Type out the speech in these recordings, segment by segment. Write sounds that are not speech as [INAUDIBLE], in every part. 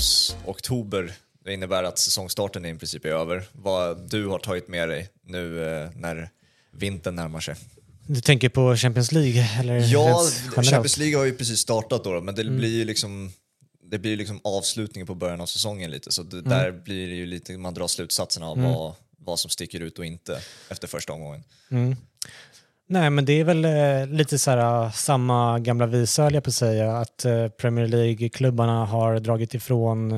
oss oktober. Det innebär att säsongstarten i princip är över. Vad du har tagit med dig nu eh, när vintern närmar sig? Du tänker på Champions League? Eller Ja? Champions League har ju precis startat då, men det Mm. blir ju liksom det blir liksom avslutningen på början av säsongen lite, så det, Mm. där blir det ju lite, man drar slutsatserna av vad, vad som sticker ut och inte efter första omgången. Mm. Nej, men det är väl eh, lite så här, ah, samma gamla visa, höll jag på att säga, att eh, Premier League-klubbarna har dragit ifrån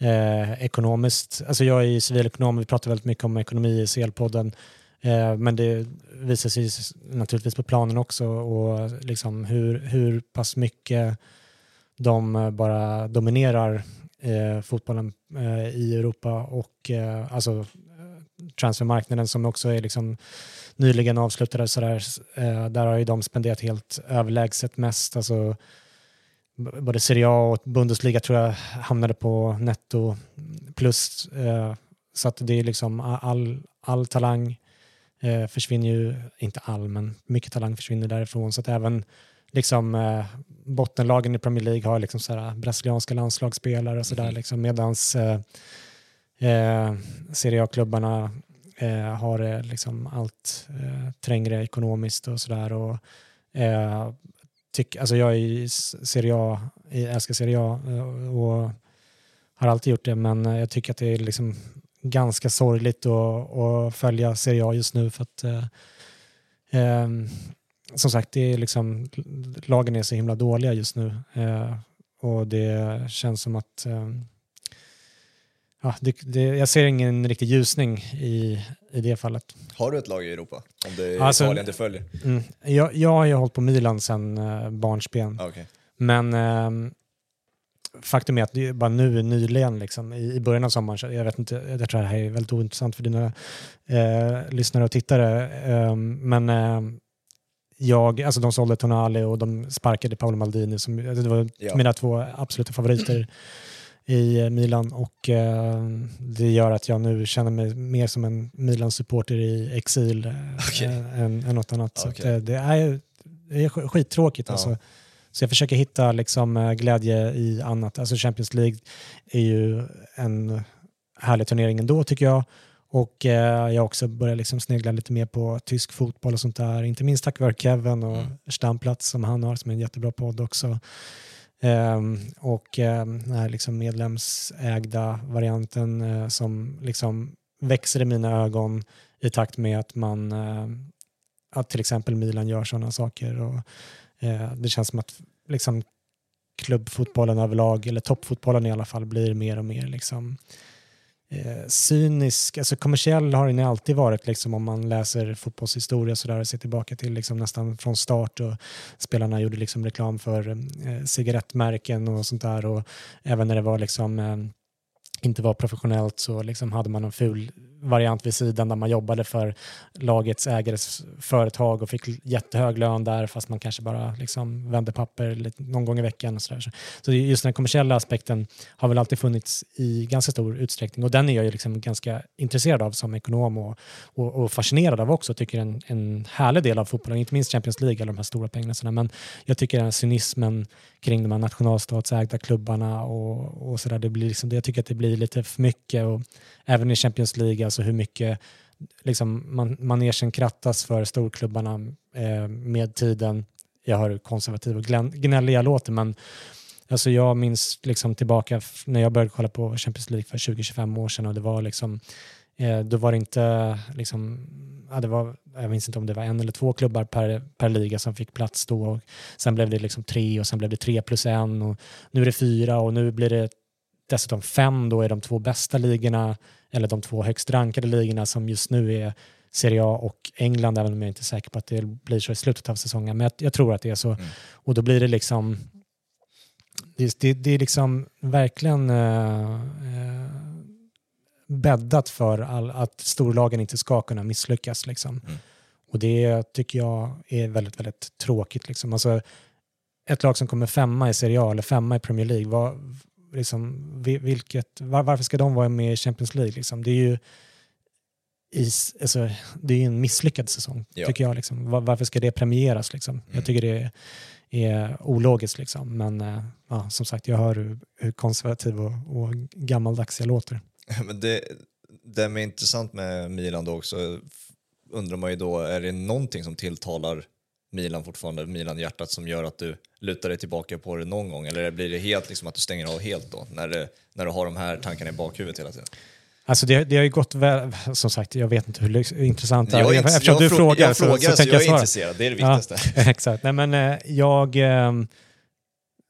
eh, ekonomiskt. Alltså jag är ju civilekonom, vi pratar väldigt mycket om ekonomi i CL-podden, eh, men det visar sig naturligtvis på planen också och liksom hur, hur pass mycket de eh, bara dominerar eh, fotbollen eh, i Europa och eh, alltså eh, transfermarknaden som också är liksom nyligen avslutade så där, eh, där har ju de spenderat helt överlägset mest. Alltså, både Serie A och Bundesliga tror jag hamnade på netto plus. Eh, så att det är liksom all, all talang eh, försvinner ju, inte all, men mycket talang försvinner därifrån. Så att även liksom, eh, bottenlagen i Premier League har liksom så här, brasilianska landslagsspelare och sådär. Mhm. Liksom, Medans eh, eh, Serie A-klubbarna eh, har det liksom allt eh, trängre ekonomiskt och sådär. Och, eh, tyck, alltså jag är i Serie A, jag älskar Serie A eh, och har alltid gjort det, men eh, jag tycker att det är liksom ganska sorgligt att, att följa Serie A just nu för att eh, eh, som sagt, det är liksom, lagen är så himla dåliga just nu eh, och det känns som att eh, ja, det, det, jag ser ingen riktig ljusning i, i det fallet. Har du ett lag i Europa? Om det är Alltså- Italien du följer? Mm. Jag, jag har ju hållit på Milan sedan eh, barnsben, Ah, okej. men eh, faktum är att det är bara nu nyligen, liksom, i, i början av sommaren, jag vet inte, jag tror det här är väldigt ointressant för dina eh, lyssnare och tittare, eh, men eh, jag, alltså de sålde Tonali och de sparkade Paolo Maldini som det var Ja. mina två absoluta favoriter i eh, Milan och eh, det gör att jag nu känner mig mer som en Milan-supporter i exil eh, eh, än, än något annat. Så Okej. eh, det, är, det är sk- skittråkigt Ja. alltså. Så jag försöker hitta liksom, glädje i annat. Alltså Champions League är ju en härlig turnering ändå tycker jag. Och eh, jag också börjat liksom snegla lite mer på tysk fotboll och sånt där. Inte minst tack vare Kevin och Mm. Stamplats som han har som är en jättebra podd också. Ehm, och ehm, den här liksom medlemsägda varianten eh, som liksom växer i mina ögon i takt med att man eh, att till exempel Milan gör sådana saker. Och, eh, det känns som att liksom, klubbfotbollen överlag, eller toppfotbollen i alla fall, blir mer och mer liksom, eh, cynisk. Alltså kommersiell har den ju alltid varit liksom, om man läser fotbollshistoria så där, och ser tillbaka till liksom, nästan från start. Och spelarna gjorde liksom, reklam för eh, cigarettmärken och sånt där. Och även när det var liksom, eh, inte var professionellt så liksom hade man en ful variant vid sidan där man jobbade för lagets ägares företag och fick jättehög lön där fast man kanske bara liksom vände papper lite- någon gång i veckan. Och så, där. Så- just den kommersiella aspekten har väl alltid funnits i ganska stor utsträckning och den är jag ju liksom ganska intresserad av som ekonom och, och, och fascinerad av också. Tycker en, en härlig del av fotbollen, inte minst Champions League, alla de här stora pengarna. Men jag tycker den här cynismen kring de här nationalstatsägda klubbarna och, och sådär, det blir liksom, det, jag tycker att det blir lite för mycket och även i Champions League, alltså hur mycket liksom, man, manegen krattas för storklubbarna eh, med tiden. Jag hör hur konservativ och gnälliga jag låter, men alltså jag minns liksom tillbaka när jag började kolla på Champions League för 20-25 år sedan och det var liksom, eh, då var det inte liksom, ja, det var, jag minns inte om det var en eller två klubbar per, per liga som fick plats då. Och sen blev det liksom tre och sen blev det tre plus en och nu är det fyra och nu blir det dessutom fem då är de två bästa ligorna eller de två högst rankade ligorna som just nu är Serie A och England, även om jag inte är säker på att det blir så i slutet av säsongen. Men jag, jag tror att det är så. Mm. Och då blir det liksom det, det, det är liksom verkligen eh, eh, bäddat för all, att storlagen inte ska kunna misslyckas. Liksom. Mm. Och det tycker jag är väldigt, väldigt tråkigt. Liksom. Alltså, ett lag som kommer femma i Serie A eller femma i Premier League, vad, liksom, vi- vilket, var, varför ska de vara med i Champions League? Liksom? Det är ju i, alltså, det är en misslyckad säsong, Ja. tycker jag. Liksom. Var, varför ska det premieras? Liksom? Mm. Jag tycker det är, är ologiskt. Liksom. Men eh, ja, som sagt, jag hör hur, hur konservativ och, och gammaldags jag låter. [LAUGHS] Men det, det är intressant med Milan då också, undrar man ju då, är det någonting som tilltalar Milan fortfarande, Milan-hjärtat som gör att du lutar dig tillbaka på det någon gång? Eller blir det helt liksom att du stänger av helt då, när, det, när du har de här tankarna i bakhuvudet hela tiden? Alltså det, det har ju gått väl, som sagt, jag vet inte hur intressant det är. Jag Eftersom jag du frå- frågar, jag så, frågar så, så tänker jag jag är svara. intresserad, det är det Ja. viktigaste. [LAUGHS] Exakt. Nej, men eh, jag... ehm,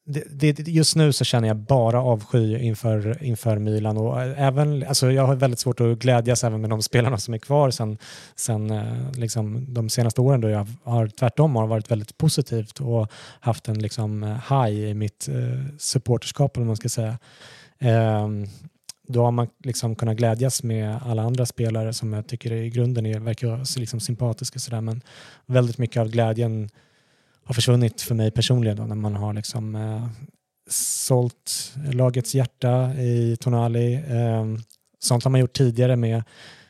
det, det, just nu så känner jag bara avsky inför, inför Milan. Och eh, även, alltså jag har väldigt svårt att glädjas även med de [LAUGHS] spelarna som är kvar sen, sen eh, liksom, de senaste åren då jag har tvärtom har varit väldigt positivt och haft en liksom, eh, high i mitt eh, supporterskap, eller man ska säga. Eh, då har man liksom kunnat glädjas med alla andra spelare som jag tycker i grunden är, verkar liksom sympatiska. Sådär. Men väldigt mycket av glädjen har försvunnit för mig personligen då, när man har liksom, eh, sålt lagets hjärta i Tonali. Eh, sånt har man gjort tidigare med,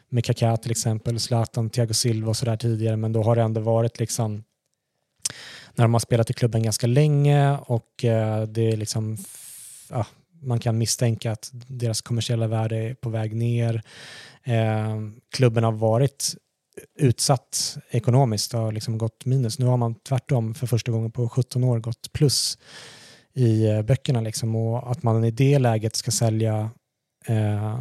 med Kaká till exempel, Zlatan, Thiago Silva och sådär tidigare men då har det ändå varit liksom när de har spelat i klubben ganska länge och eh, det är liksom ja, man kan misstänka att deras kommersiella värde är på väg ner. Eh, klubben har varit utsatt ekonomiskt och liksom gått minus. Nu har man tvärtom för första gången på 17 år gått plus i eh, böckerna. Liksom. Och att man i det läget ska sälja eh,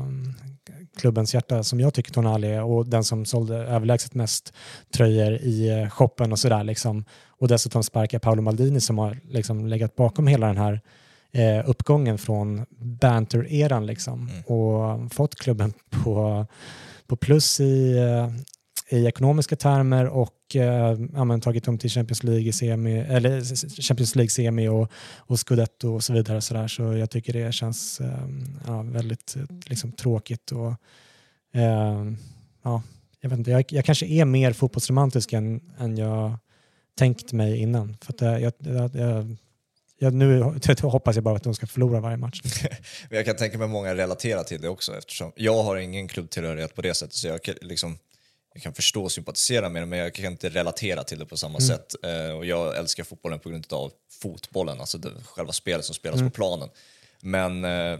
klubbens hjärta som jag tycker Tonali är och den som sålde överlägset mest tröjor i eh, shoppen och sådär. Liksom. Och dessutom sparka Paolo Maldini som har liksom legat bakom hela den här eh, uppgången från banter-eran liksom, Mm. och fått klubben på, på plus i, eh, i ekonomiska termer och eh, ja, tagit dem till Champions League-semi eller Champions League semi och, och Scudetto och så vidare. Så, där. så jag tycker det känns eh, ja, väldigt eh, liksom, tråkigt. Och, eh, ja, jag, vet inte, jag, jag kanske är mer fotbollsromantisk än, än jag tänkt mig innan. För att eh, jag, jag, jag, jag, nu [LAUGHS] hoppas jag bara att de ska förlora varje match. [LAUGHS] Jag kan tänka mig många relaterar till det också eftersom jag har ingen klubbtillhörighet på det sättet så jag liksom, jag kan förstå och sympatisera med det men jag kan inte relatera till det på samma sätt. Eh, och jag älskar fotbollen på grund av fotbollen, alltså det, själva spelet som spelas på planen. Men eh,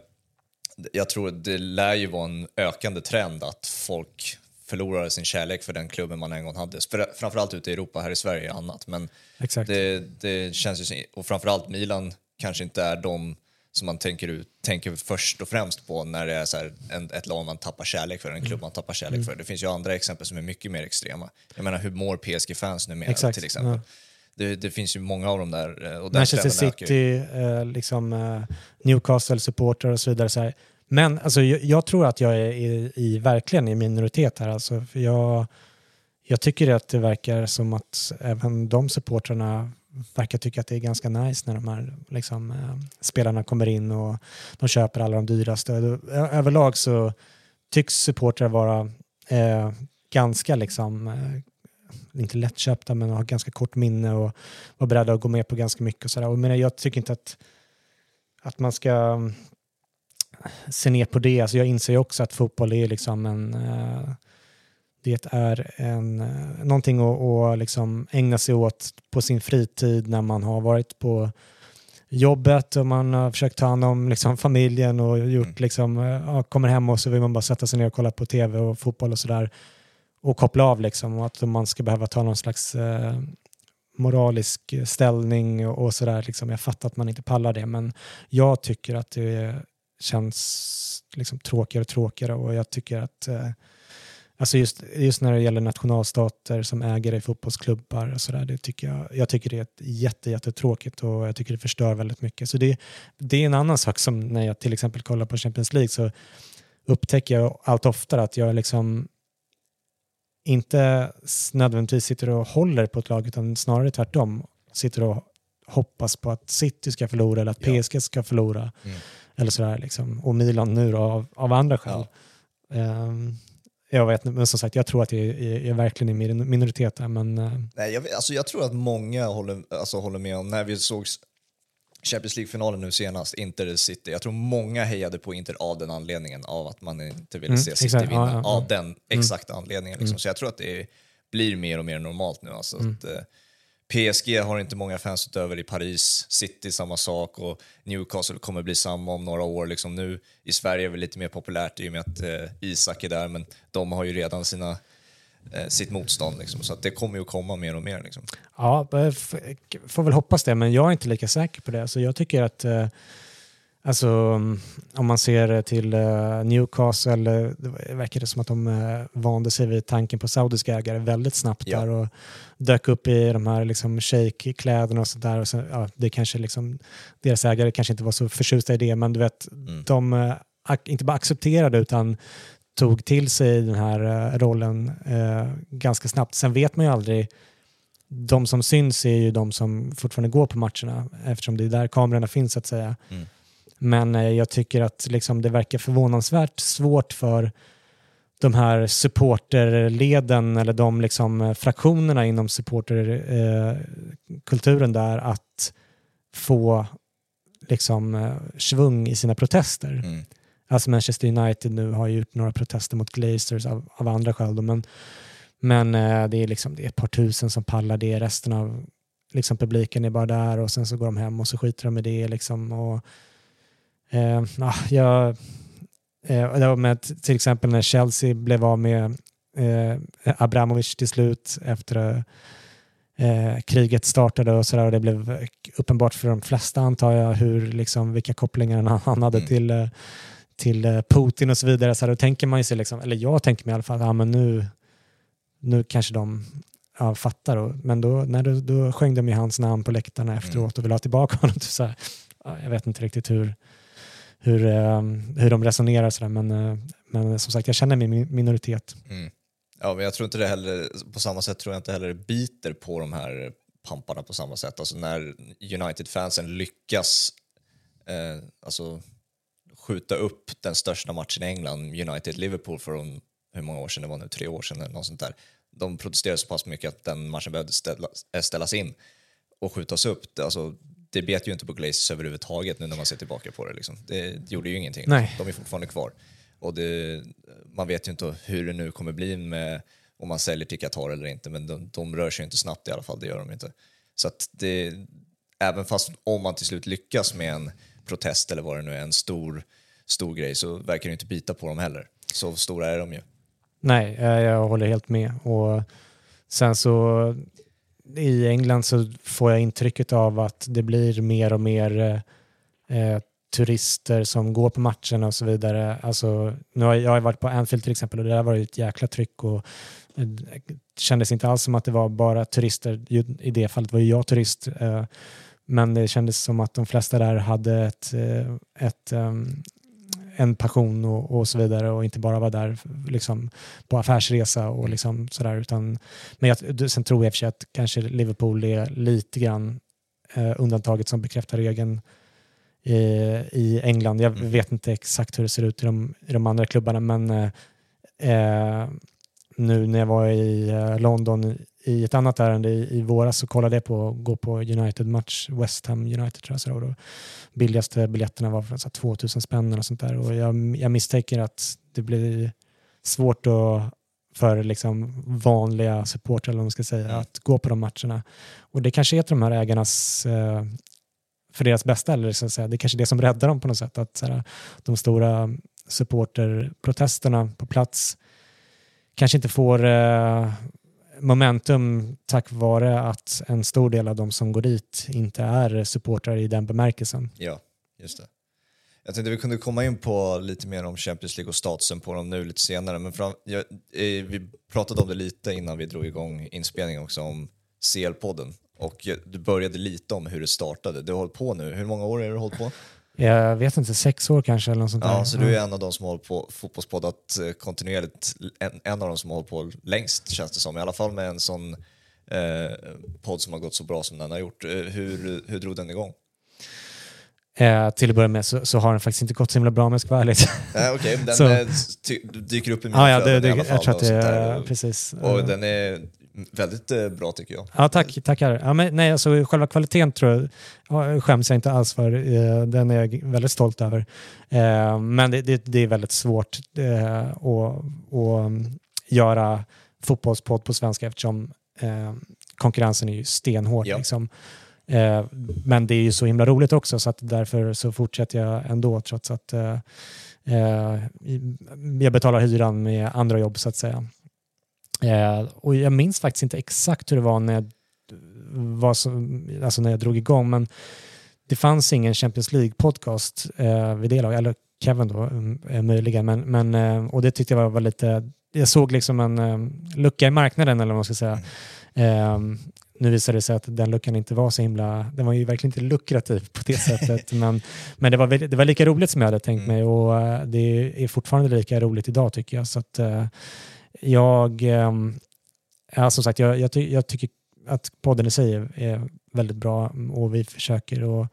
jag tror det lär ju vara en ökande trend att folk förlorar sin kärlek för den klubben man en gång hade. För, framförallt ute i Europa, här i Sverige är annat. Men det, det känns ju, och framförallt Milan kanske inte är de som man tänker, ut, tänker först och främst på när det är så en, ett lag man tappar kärlek för, en klubb man tappar kärlek för. Det finns ju andra exempel som är mycket mer extrema. Jag menar, hur mår PSG-fans numera Exakt, till exempel? ja. Det, det finns ju många av dem där. eh, Och Manchester. City, eh, liksom, eh, Newcastle-supporter och så vidare. Så här. Men alltså, jag, jag tror att jag är i, i, verkligen i minoritet här. Alltså, jag, jag tycker att det verkar som att även de supportrarna verkar tycka att det är ganska nice när de här liksom, eh, spelarna kommer in och de köper alla de dyraste. Ö- Överlag så tycks supportrar vara eh, ganska liksom, eh, inte lättköpta men har ganska kort minne och var beredda att gå med på ganska mycket. Och så där. Och, men jag tycker inte att, att man ska eh, se ner på det. Alltså jag inser ju också att fotboll är liksom en... Eh, det är en, eh, någonting att, att liksom ägna sig åt på sin fritid när man har varit på jobbet och man har försökt ta hand om liksom familjen och gjort Mm. liksom, eh, ja, kommer hem och så vill man bara sätta sig ner och kolla på tv och fotboll och sådär och koppla av liksom och att man ska behöva ta någon slags eh, moralisk ställning och, och sådär. Liksom. Jag fattar att man inte pallar det men jag tycker att det känns liksom tråkigare och tråkigare och jag tycker att eh, Alltså just, just när det gäller nationalstater som ägare i fotbollsklubbar och sådär, det tycker jag, jag tycker det är jätte, jättetråkigt och jag tycker det förstör väldigt mycket. Så det, det är en annan sak som när jag till exempel kollar på Champions League så upptäcker jag allt oftare att jag liksom inte nödvändigtvis sitter och håller på ett lag utan snarare tvärtom sitter och hoppas på att City ska förlora eller att Ja. PSG ska förlora. Mm. Eller sådär liksom. Och Milan nu då, av, av andra skäl. Ehm, jag vet men som sagt, jag tror att jag är, är, är verkligen i min- minoritet där, men eh, Nej, jag, alltså jag tror att många håller, alltså håller med om, när vi såg Champions League-finalen nu senast, Inter City. Jag tror många hejade på Inter av den anledningen, av att man inte ville Mm, se City exakt. vinna. Ja, ja, ja. Av den exakta anledningen. Liksom. Mm. Så jag tror att det blir mer och mer normalt nu. Alltså, Mm. att, eh, PSG har inte många fans utöver i Paris, City samma sak och Newcastle kommer bli samma om några år. Liksom nu I Sverige är det lite mer populärt i och med att eh, Isak är där, men de har ju redan sina, eh, sitt motstånd. Liksom, så att det kommer ju komma mer och mer. Liksom. Ja, eh, får väl hoppas det, men jag är inte lika säker på det. Så jag tycker att eh, Alltså mm, om man ser till eh, Newcastle, eh, det verkar det som att de eh, vande sig vid tanken på saudiska ägare väldigt snabbt Ja. där och dök upp i de här liksom shake-kläderna och sådär. Och så, ja, det kanske liksom, deras ägare kanske inte var så förtjusta i det, men du vet, Mm. de eh, inte bara accepterade utan tog till sig den här eh, rollen eh, ganska snabbt. Sen vet man ju aldrig, de som syns är ju de som fortfarande går på matcherna eftersom det är där kamerorna finns så att säga. Mm. Men eh, jag tycker att liksom, det verkar förvånansvärt svårt för de här supporterleden eller de liksom, eh, fraktionerna inom supporterkulturen eh, där att få liksom, svung i sina protester. Mm. Alltså Manchester United nu har ju gjort några protester mot Glazers av, av andra skäl. då, Men, men det, är liksom, det är ett par tusen som pallar det. Resten av liksom, publiken är bara där och sen så går de hem och så skiter de i det. Liksom, och, eh, jag, eh, med, till exempel när Chelsea blev av med eh, Abramovic till slut efter eh, kriget startade och sådär och det blev uppenbart för de flesta antar jag hur, liksom, vilka kopplingar han, hade Mm. till, eh, till eh, Putin och så vidare. Så här, då tänker man ju sig, liksom, eller jag tänker mig i alla fall, att ah, men nu, nu kanske de ja, fattar. Och, men då, när då, då sjöng de ju hans namn på läktarna efteråt och ville ha tillbaka honom. [LAUGHS] Så här, ja, jag vet inte riktigt hur, hur, eh, hur de resonerar, så där, men, eh, men som sagt, jag känner mig min minoritet. Mm. Ja, men jag tror inte det heller, på samma sätt tror jag inte heller det biter på de här pamparna på samma sätt. Alltså när United-fansen lyckas eh, alltså, skjuta upp den största matchen i England, United-Liverpool, för en, hur många år sedan det var nu, tre år sedan eller något sånt där. De protesterade så pass mycket att den matchen behövde ställas, eh, ställas in och skjutas upp. Alltså, det bet ju inte på Glazers överhuvudtaget nu när man ser tillbaka på det. Liksom. Det gjorde ju ingenting. Nej. De är fortfarande kvar. Och det, man vet ju inte hur det nu kommer bli med om man säljer till Qatar eller inte, men de, de rör sig inte snabbt i alla fall, det gör de inte. Så att det, även fast om man till slut lyckas med en protest eller vad det nu är, en stor, stor grej, så verkar det inte bita på dem heller. Så stora är de ju. Nej, eh, jag håller helt med. Och sen så i England så får jag intrycket av att det blir mer och mer eh, eh, turister som går på matcherna och så vidare. Alltså, nu har jag, jag har varit på Anfield till exempel och det där var ju ett jäkla tryck och det kändes inte alls som att det var bara turister. I det fallet var ju jag turist. Eh, men det kändes som att de flesta där hade ett, eh, ett ehm, en passion och, och så vidare och inte bara var där liksom, på affärsresa och liksom sådär. Utan, men jag, sen tror jag i och för sig att kanske Liverpool är lite grann eh, undantaget som bekräftar regeln i, i England. Jag Mm. vet inte exakt hur det ser ut i de, i de andra klubbarna men eh, eh, nu när jag var i eh, London i- ett annat ärende i, i våras så kollade jag på gå på United-match, West Ham United tror jag. Så, då, billigaste biljetterna var för så här 2000 spänn och sånt där. Och jag, jag misstänker att det blir svårt att, för liksom vanliga supportrar eller man ska säga, Mm. att gå på de matcherna. Och det kanske är till de här ägarnas eh, för deras bästa, eller så att säga. det är kanske är det som räddar dem på något sätt. Att här, de stora supporterprotesterna på plats kanske inte får eh, momentum tack vare att en stor del av de som går dit inte är supportrar i den bemärkelsen. Ja, just det. Jag tänkte vi kunde komma in på lite mer om Champions League och statusen på dem nu lite senare, men fram, jag, eh, vi pratade om det lite innan vi drog igång inspelningen också, om CL-podden. Och jag- du började lite om hur det startade. Du har hållit på nu, hur många år har du hållit på? Jag vet inte, sex år kanske eller något sånt Ja, där. så du är en av de som hållit på fotbollspoddat eh, kontinuerligt, en, en av de som hållit på längst känns det som, i alla fall med en sån eh, podd som har gått så bra som den har gjort. Eh, hur, hur drog den igång? Eh, till att börja med så, så har den faktiskt inte gått så himla bra om jag ska vara ärlig. Eh, Okej, den [LAUGHS] Så- eh, dyker upp i mina ah, ja, det, det, i alla fall. jag tror att det Och- precis. Och den är, Väldigt eh, bra tycker jag. Ja, tack, tackar. Ja, men, nej, alltså, själva kvaliteten tror jag ja, skäms jag inte alls för. Eh, den är jag väldigt stolt över. Eh, men det, det, det, är väldigt svårt att, att göra fotbollspodd på svenska eftersom konkurrensen är ju stenhård. Ja. Liksom. Men det är ju så himla roligt också så att därför så fortsätter jag ändå trots att jag betalar hyran med andra jobb så att säga. Eh, och jag minns faktiskt inte exakt hur det var när jag, var så, alltså när jag drog igång men det fanns ingen Champions League-podcast eh, vid det laget, eller Kevin då eh, möjligen, men, men, eh, och det tyckte jag var, var lite, jag såg liksom en eh, lucka i marknaden eller vad man ska säga. Mm. nu visade det sig att den luckan inte var så himla, den var ju verkligen inte lukrativ på det sättet, [LAUGHS] men, men det, var, det var lika roligt som jag hade tänkt mm. mig och det är fortfarande lika roligt idag tycker jag. Så att, jag, ehm, ja, som sagt, jag, jag, ty jag, tycker att podden i sig är väldigt bra och vi försöker att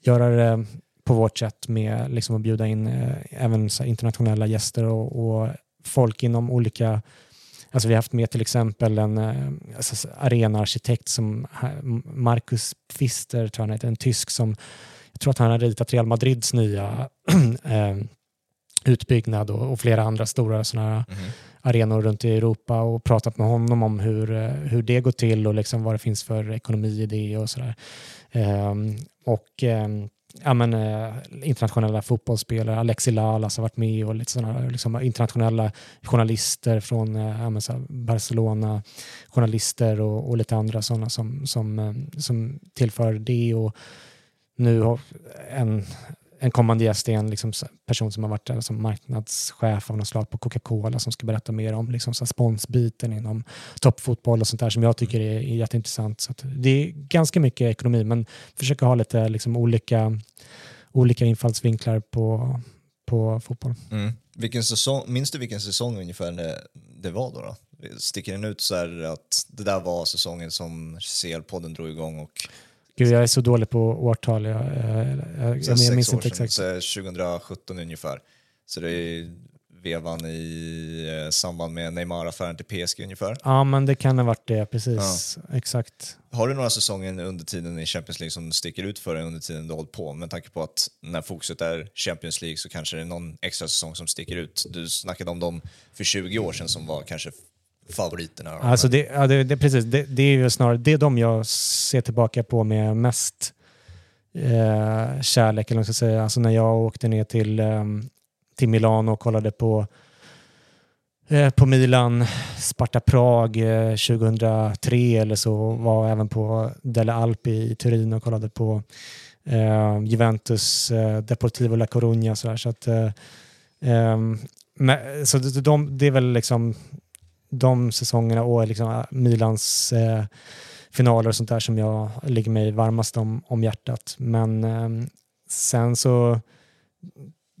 göra det på vårt sätt med liksom att bjuda in eh, även internationella gäster och, och, folk inom olika Alltså vi har haft med till exempel en eh, alltså arenaarkitekt som Marcus Pfister, tror han heter, en tysk som jag tror att han har ritat Real Madrids nya [CLEARS THROAT] eh, utbyggnad och, och, flera andra stora sådana mm mm-hmm arenor runt i Europa och pratat med honom om hur, eh, hur det går till och liksom vad det finns för ekonomi i det och sådär. Um, och um, ja, men, uh, internationella fotbollsspelare, Alexi Lalas alltså, har varit med och lite sådana, liksom, internationella journalister från uh, ja, Barcelona, journalister och, och, lite andra sådana som, som, um, som tillför det. Och nu har en en kommande gäst är en liksom, person som har varit där som marknadschef av något slag på Coca-Cola som ska berätta mer om liksom, så sponsbiten inom toppfotboll och sånt där som jag tycker är, är jätteintressant. Så det är ganska mycket ekonomi men försöka ha lite liksom, olika, olika infallsvinklar på, på fotboll. Mm. Vilken säsong, minns du vilken säsong ungefär det, det var då? då? Sticker den ut så att det där var säsongen som CL-podden drog igång och Gud, jag är så dålig på årtal. Jag, jag, jag, jag, jag minns inte exakt. 2017 ungefär. Så det är vevan i eh, samband med Neymar-affären till PSG ungefär. Ja, men det kan ha varit det, precis. Ja. Exakt. Har du några säsonger under tiden i Champions League som sticker ut för dig under tiden du hållit på? Med tanke på att när fokuset är Champions League så kanske det är någon extra säsong som sticker ut. Du snackade om dem för 20 år sedan som var kanske favoriterna? Alltså det, ja, det, det, precis, det, det, är ju snarare det är de jag ser tillbaka på med mest eh, kärlek. Eller ska säga. Alltså när jag åkte ner till, eh, till Milano och kollade på eh, på Milan, Sparta Prag eh, 2003 eller så var även på Delle Alpi i Turin och kollade på eh, Juventus, eh, Deportivo La Coruña. Så, så, att, eh, ehm, så de, det är väl liksom de säsongerna och liksom äh, Milans eh, finaler och sånt där som jag ligger mig varmast om, om hjärtat. Men eh, sen så,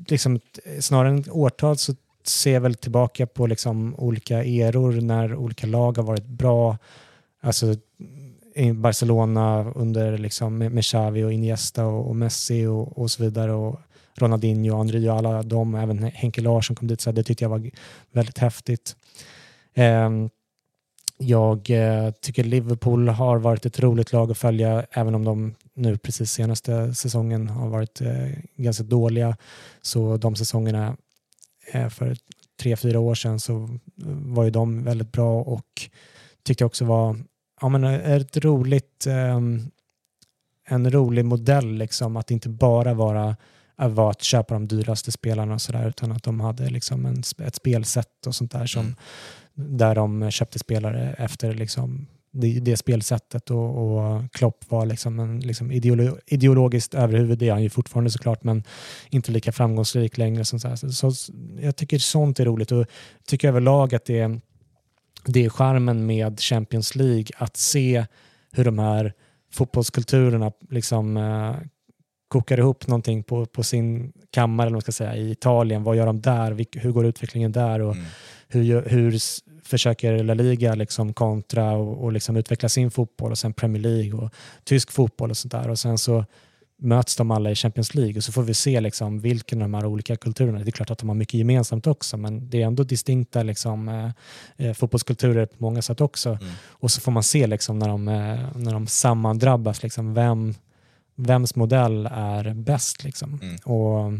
liksom, snarare än årtal så ser jag väl tillbaka på liksom olika eror när olika lag har varit bra. Alltså i Barcelona under liksom med Xavi och Iniesta och, och Messi och, och, så vidare och Ronaldinho, André och alla de, även Henke Larsson kom dit, så det tyckte jag var väldigt häftigt. Ehm, jag eh, tycker Liverpool har varit ett roligt lag att följa, även om de nu precis senaste säsongen har varit eh, ganska dåliga. Så de säsongerna eh, för tre, fyra år sedan så var ju de väldigt bra och tyckte också var ja, men ett roligt, ehm, en rolig modell liksom, att inte bara vara var att köpa de dyraste spelarna och sådär utan att de hade liksom en, ett spelsätt och sånt där som mm där de köpte spelare efter liksom det, det spelsättet och, och Klopp var liksom en liksom ideolo, ideologiskt överhuvud, det är han ju fortfarande såklart, men inte lika framgångsrik längre. Som så, så, så jag tycker sånt är roligt och tycker överlag att det är, det är charmen med Champions League att se hur de här fotbollskulturerna liksom eh, kokar ihop någonting på, på sin kammare, eller man ska säga, i Italien. Vad gör de där? Hur går utvecklingen där? Och, mm hur, hur försöker La Liga liksom kontra och, och liksom utveckla sin fotboll och sen Premier League och tysk fotboll och sånt där. Och sen så möts de alla i Champions League och så får vi se liksom vilken av de här olika kulturerna, det är klart att de har mycket gemensamt också, men det är ändå distinkta liksom, eh, eh fotbollskulturer på många sätt också. Mm. Och så får man se liksom, när, de, eh, när de sammandrabbas, liksom, vem, vems modell är bäst. Liksom. Mm. Och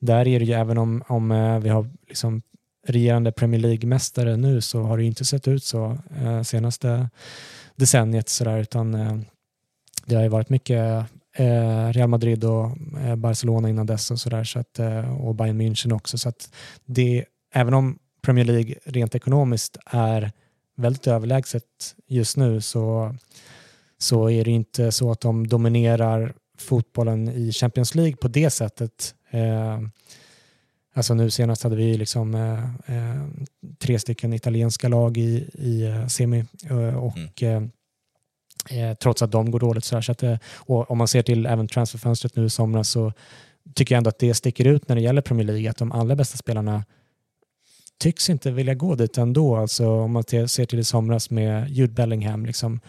där är det ju, även om, om eh, vi har liksom regerande Premier League-mästare nu så har det inte sett ut så eh, senaste decenniet sådär utan eh, det har ju varit mycket eh, Real Madrid och eh, Barcelona innan dess och sådär så att, eh, och Bayern München också så att det, även om Premier League rent ekonomiskt är väldigt överlägset just nu så, så är det inte så att de dominerar fotbollen i Champions League på det sättet. Eh, alltså nu senast hade vi liksom eh, eh, tre stycken italienska lag i, i eh, semi eh, och mm. eh, trots att de går dåligt. Så, så att, och om man ser till även transferfönstret nu i somras så tycker jag ändå att det sticker ut när det gäller Premier League att de allra bästa spelarna tycks inte vilja gå dit ändå. Alltså om man ser till i somras med Jude Bellingham, liksom,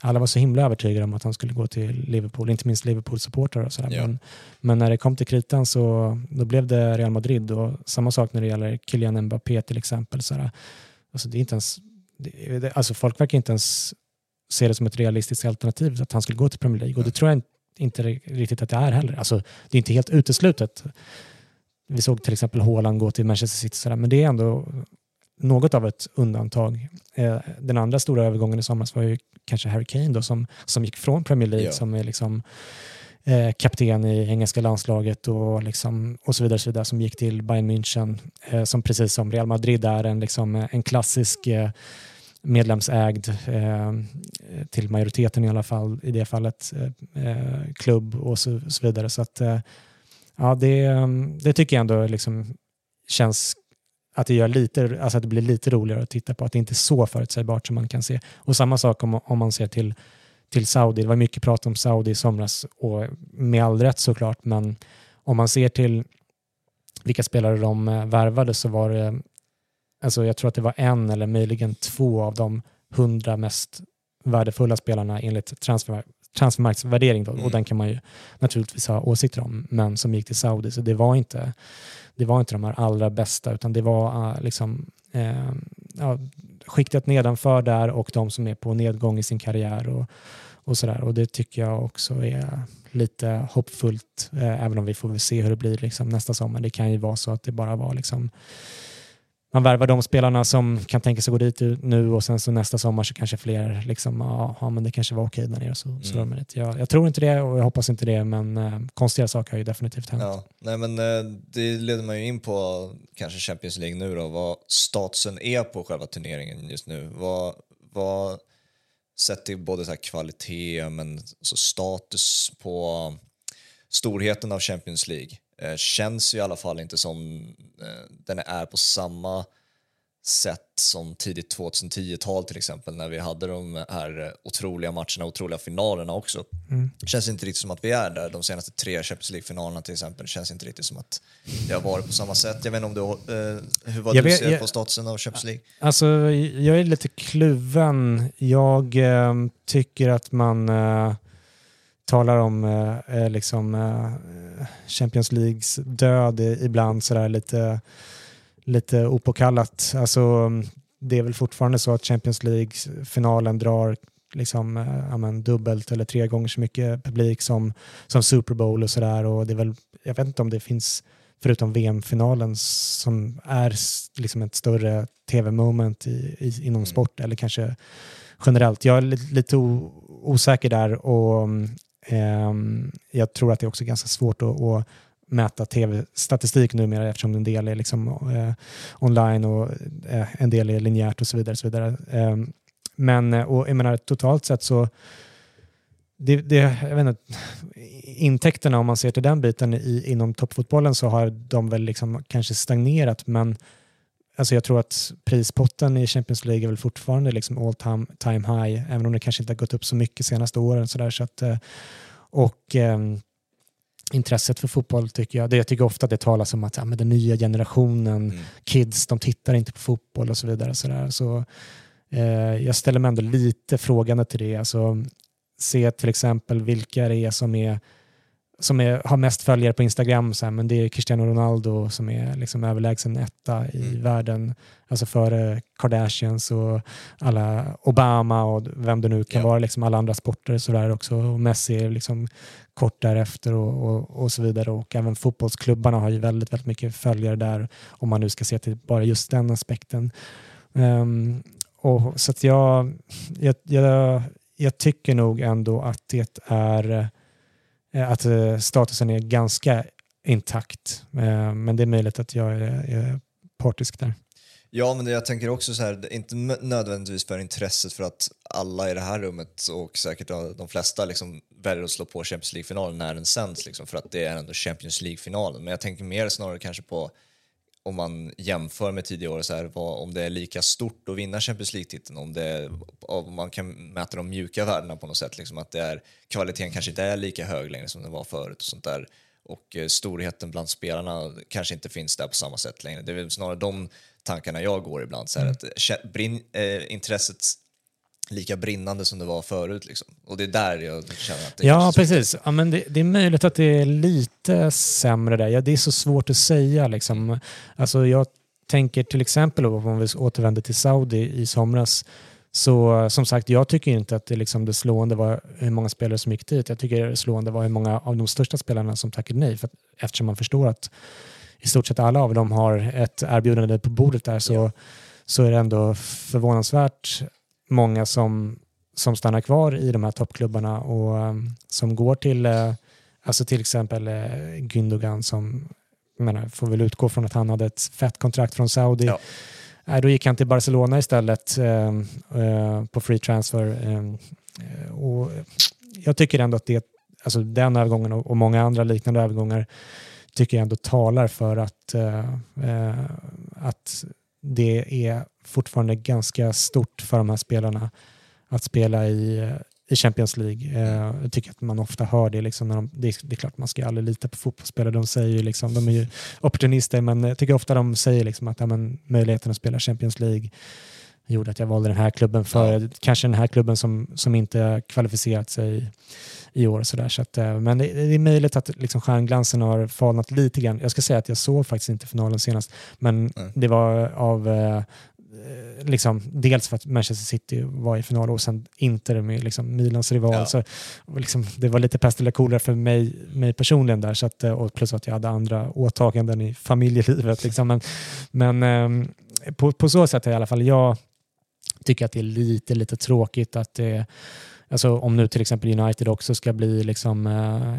alla var så himla övertygade om att han skulle gå till Liverpool, inte minst Liverpool-supportrar och sådär. Ja. Men, men, när det kom till kritan så då blev det Real Madrid och samma sak när det gäller Kylian Mbappé till exempel. Sådär. Alltså, det är inte ens, det, alltså folk verkar inte ens se det som ett realistiskt alternativ att han skulle gå till Premier League och det tror jag inte riktigt att det är heller. Alltså, det är inte helt uteslutet. Vi såg till exempel Haaland gå till Manchester City, men det är ändå något av ett undantag. Eh, den andra stora övergången i somras var ju kanske Harry Kane då, som, som gick från Premier League ja. som är liksom eh, kapten i engelska landslaget och, liksom, och så vidare, så vidare som gick till Bayern München eh, som precis som Real Madrid är en, liksom, en klassisk eh, medlemsägd, till majoriteten i alla fall, i det fallet, klubb och så, så vidare. Så att, ja, det, det tycker jag ändå liksom känns att det, gör lite, alltså att det blir lite roligare att titta på, att det inte är så förutsägbart som man kan se. Och samma sak om, om man ser till, till Saudi. Det var mycket prat om Saudi i somras och med all rätt såklart, men om man ser till vilka spelare de eh, värvade så var det, alltså jag tror att det var en eller möjligen två av de hundra mest värdefulla spelarna enligt transfer, transfermarknadsvärdering då, mm. och den kan man ju naturligtvis ha åsikter om, men som gick till Saudi, så det var inte det var inte de här allra bästa utan det var ah, liksom, eh, ja, skiktet nedanför där och de som är på nedgång i sin karriär och, och sådär. Och det tycker jag också är lite hoppfullt, eh, även om vi får väl se hur det blir liksom, nästa sommar. Det kan ju vara så att det bara var liksom man värvar de spelarna som kan tänka sig gå dit nu och sen så nästa sommar så kanske fler liksom, ja men det kanske var okej där nere så, mm. så de dit. Jag, jag, tror inte det och jag hoppas inte det men eh, konstiga saker har ju definitivt hänt. Ja, nej men eh, det leder man ju in på kanske Champions League nu då, vad statusen är på själva turneringen just nu. Vad, vad sett till både så kvalitet men så status på storheten av Champions League. Eh, känns ju i alla fall inte som eh, den är på samma sätt som tidigt 2010-tal till exempel när vi hade de här otroliga matcherna, otroliga finalerna också. Mm. Känns inte riktigt som att vi är där. De senaste tre Champions League-finalerna till exempel känns inte riktigt som att det har varit på samma sätt. Jag vet inte om du, eh, hur vad jag du vet, ser jag, på statusen av Champions League? Alltså, jag är lite kluven. Jag eh, tycker att man eh, talar om eh, eh, liksom, eh, Champions Leagues död ibland sådär lite, lite opåkallat. Alltså, det är väl fortfarande så att Champions League-finalen drar liksom, eh, amen, dubbelt eller tre gånger så mycket publik som, som Super Bowl och sådär. jag vet inte om det finns, förutom VM-finalen, som är liksom ett större tv-moment i, i, inom mm. sport eller kanske generellt. Jag är lite, lite osäker där och Ehm, Ehm, jag tror att det är också ganska svårt att, att mäta tv-statistik numera eftersom en del är liksom, eh, online och eh, en del är linjärt och så vidare. Och så vidare. Ehm, eh, men och jag menar, totalt sett så det, det, jag vet inte, intäkterna om man ser till den biten i, inom toppfotbollen så har de väl liksom kanske stagnerat men Alltså jag tror att prispotten i Champions League är väl fortfarande liksom all time, time high, även om det kanske inte har gått upp så mycket senaste åren. Så där, så att, eh, och eh, intresset för fotboll tycker jag, det, jag tycker ofta det talas om att ja, men den nya generationen, mm. kids, de tittar inte på fotboll och så vidare. Så, där. så eh, jag ställer mig ändå lite frågande till det. Alltså, se till exempel vilka det är som är som är, har mest följare på Instagram, så här, men det är Cristiano Ronaldo som är liksom överlägsen etta i Mm. världen. Alltså före Kardashians och alla Obama och vem det nu kan Ja. vara, liksom alla andra sporter så där också. Och Messi är liksom kort därefter och, och, och så vidare. Och även fotbollsklubbarna har ju väldigt, väldigt mycket följare där om man nu ska se till bara just den aspekten. Ehm, och, så att jag, jag, jag, jag tycker nog ändå att det är Eh, att eh, statusen är ganska intakt. Eh, men det är möjligt att jag är, är partisk där. Ja, men jag tänker också så här, inte nödvändigtvis för intresset för att alla i det här rummet och säkert de de flesta liksom väljer att slå på Champions League-finalen när den sänds, liksom, för att det är ändå Champions League-finalen. Men jag tänker mer snarare kanske på om man jämför med tidigare år, så här, vad, om det är lika stort att vinna Champions League-titeln, om, det om man kan mäta de mjuka värdena på något sätt, liksom, att det är, kvaliteten kanske inte är lika hög längre som den var förut och sånt där. Och eh, storheten bland spelarna kanske inte finns där på samma sätt längre. Det är snarare de tankarna jag går ibland, så här, att kä- brinn, eh, intresset lika brinnande som det var förut. Liksom. Och det är där jag känner att det Ja, kanske- precis. Ja, men det, det är möjligt att det är lite sämre där. Ja, det är så svårt att säga. Liksom. Alltså, jag tänker till exempel om vi återvänder till Saudi i somras. Så som sagt, jag tycker inte att det, liksom, det slående var hur många spelare som gick dit. Jag tycker det slående var hur många av de största spelarna som tackade nej. För att, eftersom man förstår att i stort sett alla av dem har ett erbjudande på bordet där så, Ja. så är det ändå förvånansvärt många som, som stannar kvar i de här toppklubbarna och um, som går till, eh, alltså till exempel eh, Gündogan som jag menar, får väl utgå från att han hade ett fett kontrakt från Saudi. Ja. Nej, då gick han till Barcelona istället eh, eh, på free transfer. eh, eh, och jag tycker ändå att det, alltså den övergången och, många andra liknande övergångar tycker jag ändå talar för att, eh, eh, att det är fortfarande ganska stort för de här spelarna att spela i, eh, i Champions League. Eh, jag tycker att man ofta hör det. Liksom när de, det, är, det är klart man ska aldrig lita på fotbollsspelare. De, säger ju liksom, de är ju opportunister men jag tycker ofta de säger liksom att ja, men, möjligheten att spela Champions League gjorde att jag valde den här klubben för kanske den här klubben som, som inte kvalificerat sig i år. Så där. Så att, eh, men det, det är möjligt att liksom, stjärnglansen har falnat lite grann. Jag ska säga att jag såg faktiskt inte finalen senast, men Nej. det var av eh, liksom, dels för att Manchester City var i final och sen Inter med liksom, Milans rival. Ja. Så, liksom, det var lite pest eller kolera för mig, mig personligen där. Så att, eh, och plus att jag hade andra åtaganden i familjelivet. Liksom. Men, men ehm, på, på så sätt är i alla fall jag tycker att det är lite, lite tråkigt att det Alltså om nu till exempel United också ska bli liksom eh,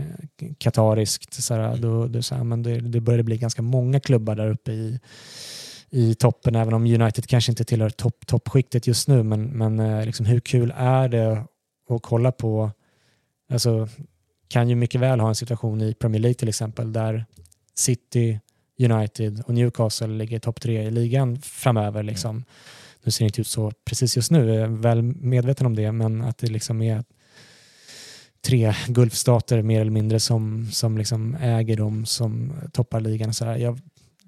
katariskt, så här, då, då, så här, men det, det börjar bli ganska många klubbar där uppe i, i toppen, även om United kanske inte tillhör topp, toppskiktet just nu. Men, men eh, liksom, hur kul är det att kolla på, alltså kan ju mycket väl ha en situation i Premier League till exempel där City, United och Newcastle ligger topp tre i ligan framöver. Liksom. Nu ser det inte ut så precis just nu, jag är väl medveten om det, men att det liksom är tre Gulfstater mer eller mindre som, som liksom äger dem som toppar ligan. Så här. Jag,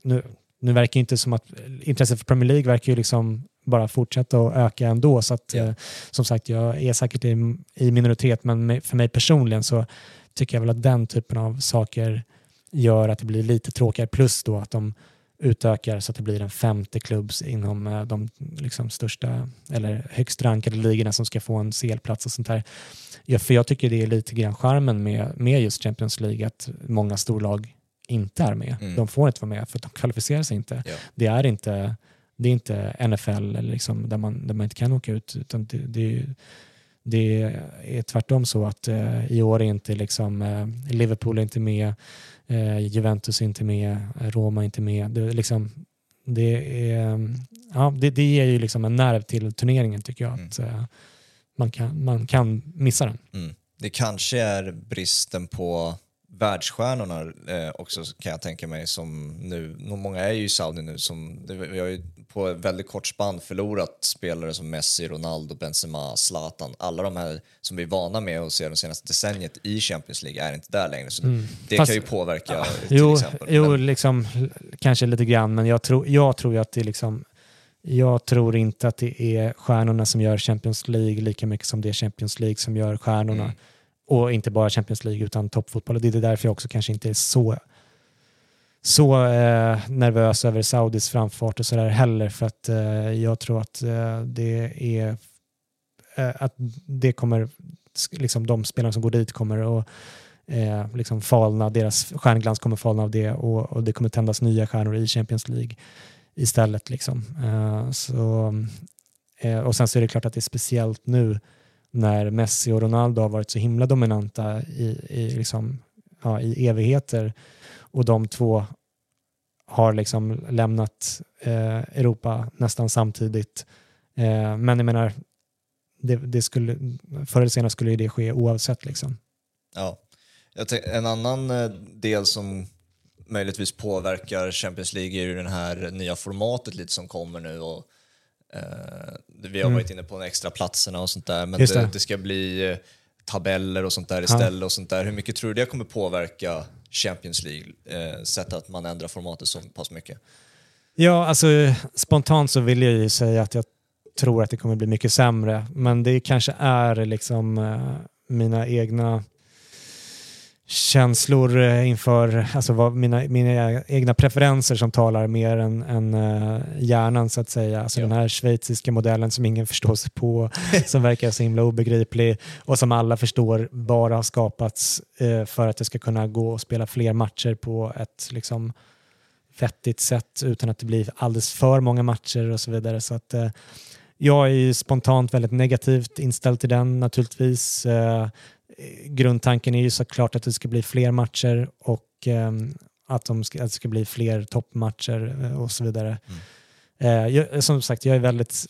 nu, nu verkar inte som att intresset för Premier League verkar ju liksom bara fortsätta att öka ändå. Så att, eh, som sagt, jag är säkert i, i minoritet, men för mig personligen så tycker jag väl att den typen av saker gör att det blir lite tråkigare. Plus då att de utökar så att det blir en femte klubb inom eh, de liksom största eller högst rankade ligorna som ska få en CL-plats och sånt där. Ja, för jag tycker det är lite grann charmen med, med just Champions League att många storlag inte är med. Mm. De får inte vara med för att de kvalificerar sig inte. Ja. Det är inte det är inte NFL eller liksom där, man, där man inte kan åka ut utan det, det, det är tvärtom så att eh, i år är inte liksom, eh, Liverpool är inte med, eh, Juventus är inte med, Roma är inte med. Det, liksom, det, är, ja, det, det ger ju liksom en nerv till turneringen tycker jag. Mm. Att, eh, man, kan, man kan missa den. Mm. Det kanske är bristen på världsstjärnorna eh, också kan jag tänka mig som nu, många är ju i Saudi nu som, vi har ju på ett väldigt kort spann förlorat spelare som Messi, Ronaldo, Benzema, Zlatan, alla de här som vi är vana med att se det senaste decenniet i Champions League är inte där längre så Mm. det Fast- kan ju påverka till Jo, exempel. jo Men- liksom, kanske lite grann, men jag tror, jag tror ju att det liksom jag tror inte att det är stjärnorna som gör Champions League lika mycket som det är Champions League som gör stjärnorna. Mm och inte bara Champions League utan toppfotboll. Och det är därför jag också kanske inte är så, så eh, nervös över Saudis framfart och sådär heller. För att eh, jag tror att eh, det är eh, att det kommer, liksom de spelarna som går dit kommer att eh, liksom falna, deras stjärnglans kommer falna av det och, och, det kommer tändas nya stjärnor i Champions League istället. Liksom. Eh, så, eh, och sen så är det klart att det är speciellt nu när Messi och Ronaldo har varit så himla dominanta i, i, liksom, ja, i evigheter och de två har liksom lämnat eh, Europa nästan samtidigt. Eh, men jag menar, det, det skulle, förr eller senare skulle ju det ske oavsett. Liksom. Ja. En annan eh, del som möjligtvis påverkar Champions League är ju det här nya formatet lite som kommer nu. Och, vi har mm. varit inne på de extra platserna och sånt där, men det. Det, det. ska bli eh, tabeller och sånt där istället. Ja. Och sånt där. Hur mycket tror du det kommer påverka Champions League, eh, sett att man ändrar formatet så pass mycket? Ja, alltså spontant så vill jag ju säga att jag tror att det kommer bli mycket sämre, men det kanske är liksom eh, mina egna känslor eh, inför alltså vad mina, mina egna preferenser som talar mer än, än uh, hjärnan så att säga. Alltså ja. den här schweiziska modellen som ingen förstår sig på, [LAUGHS] som verkar så himla obegriplig och som alla förstår bara har skapats uh, för att det ska kunna gå att spela fler matcher på ett liksom vettigt sätt utan att det blir alldeles för många matcher och så vidare. Så att, uh, jag är spontant väldigt negativt inställd till den naturligtvis grundtanken är ju såklart att det ska bli fler matcher och eh, att, de ska, att det ska bli fler toppmatcher eh, och så vidare. Mm. Eh, jag, som sagt, jag är väldigt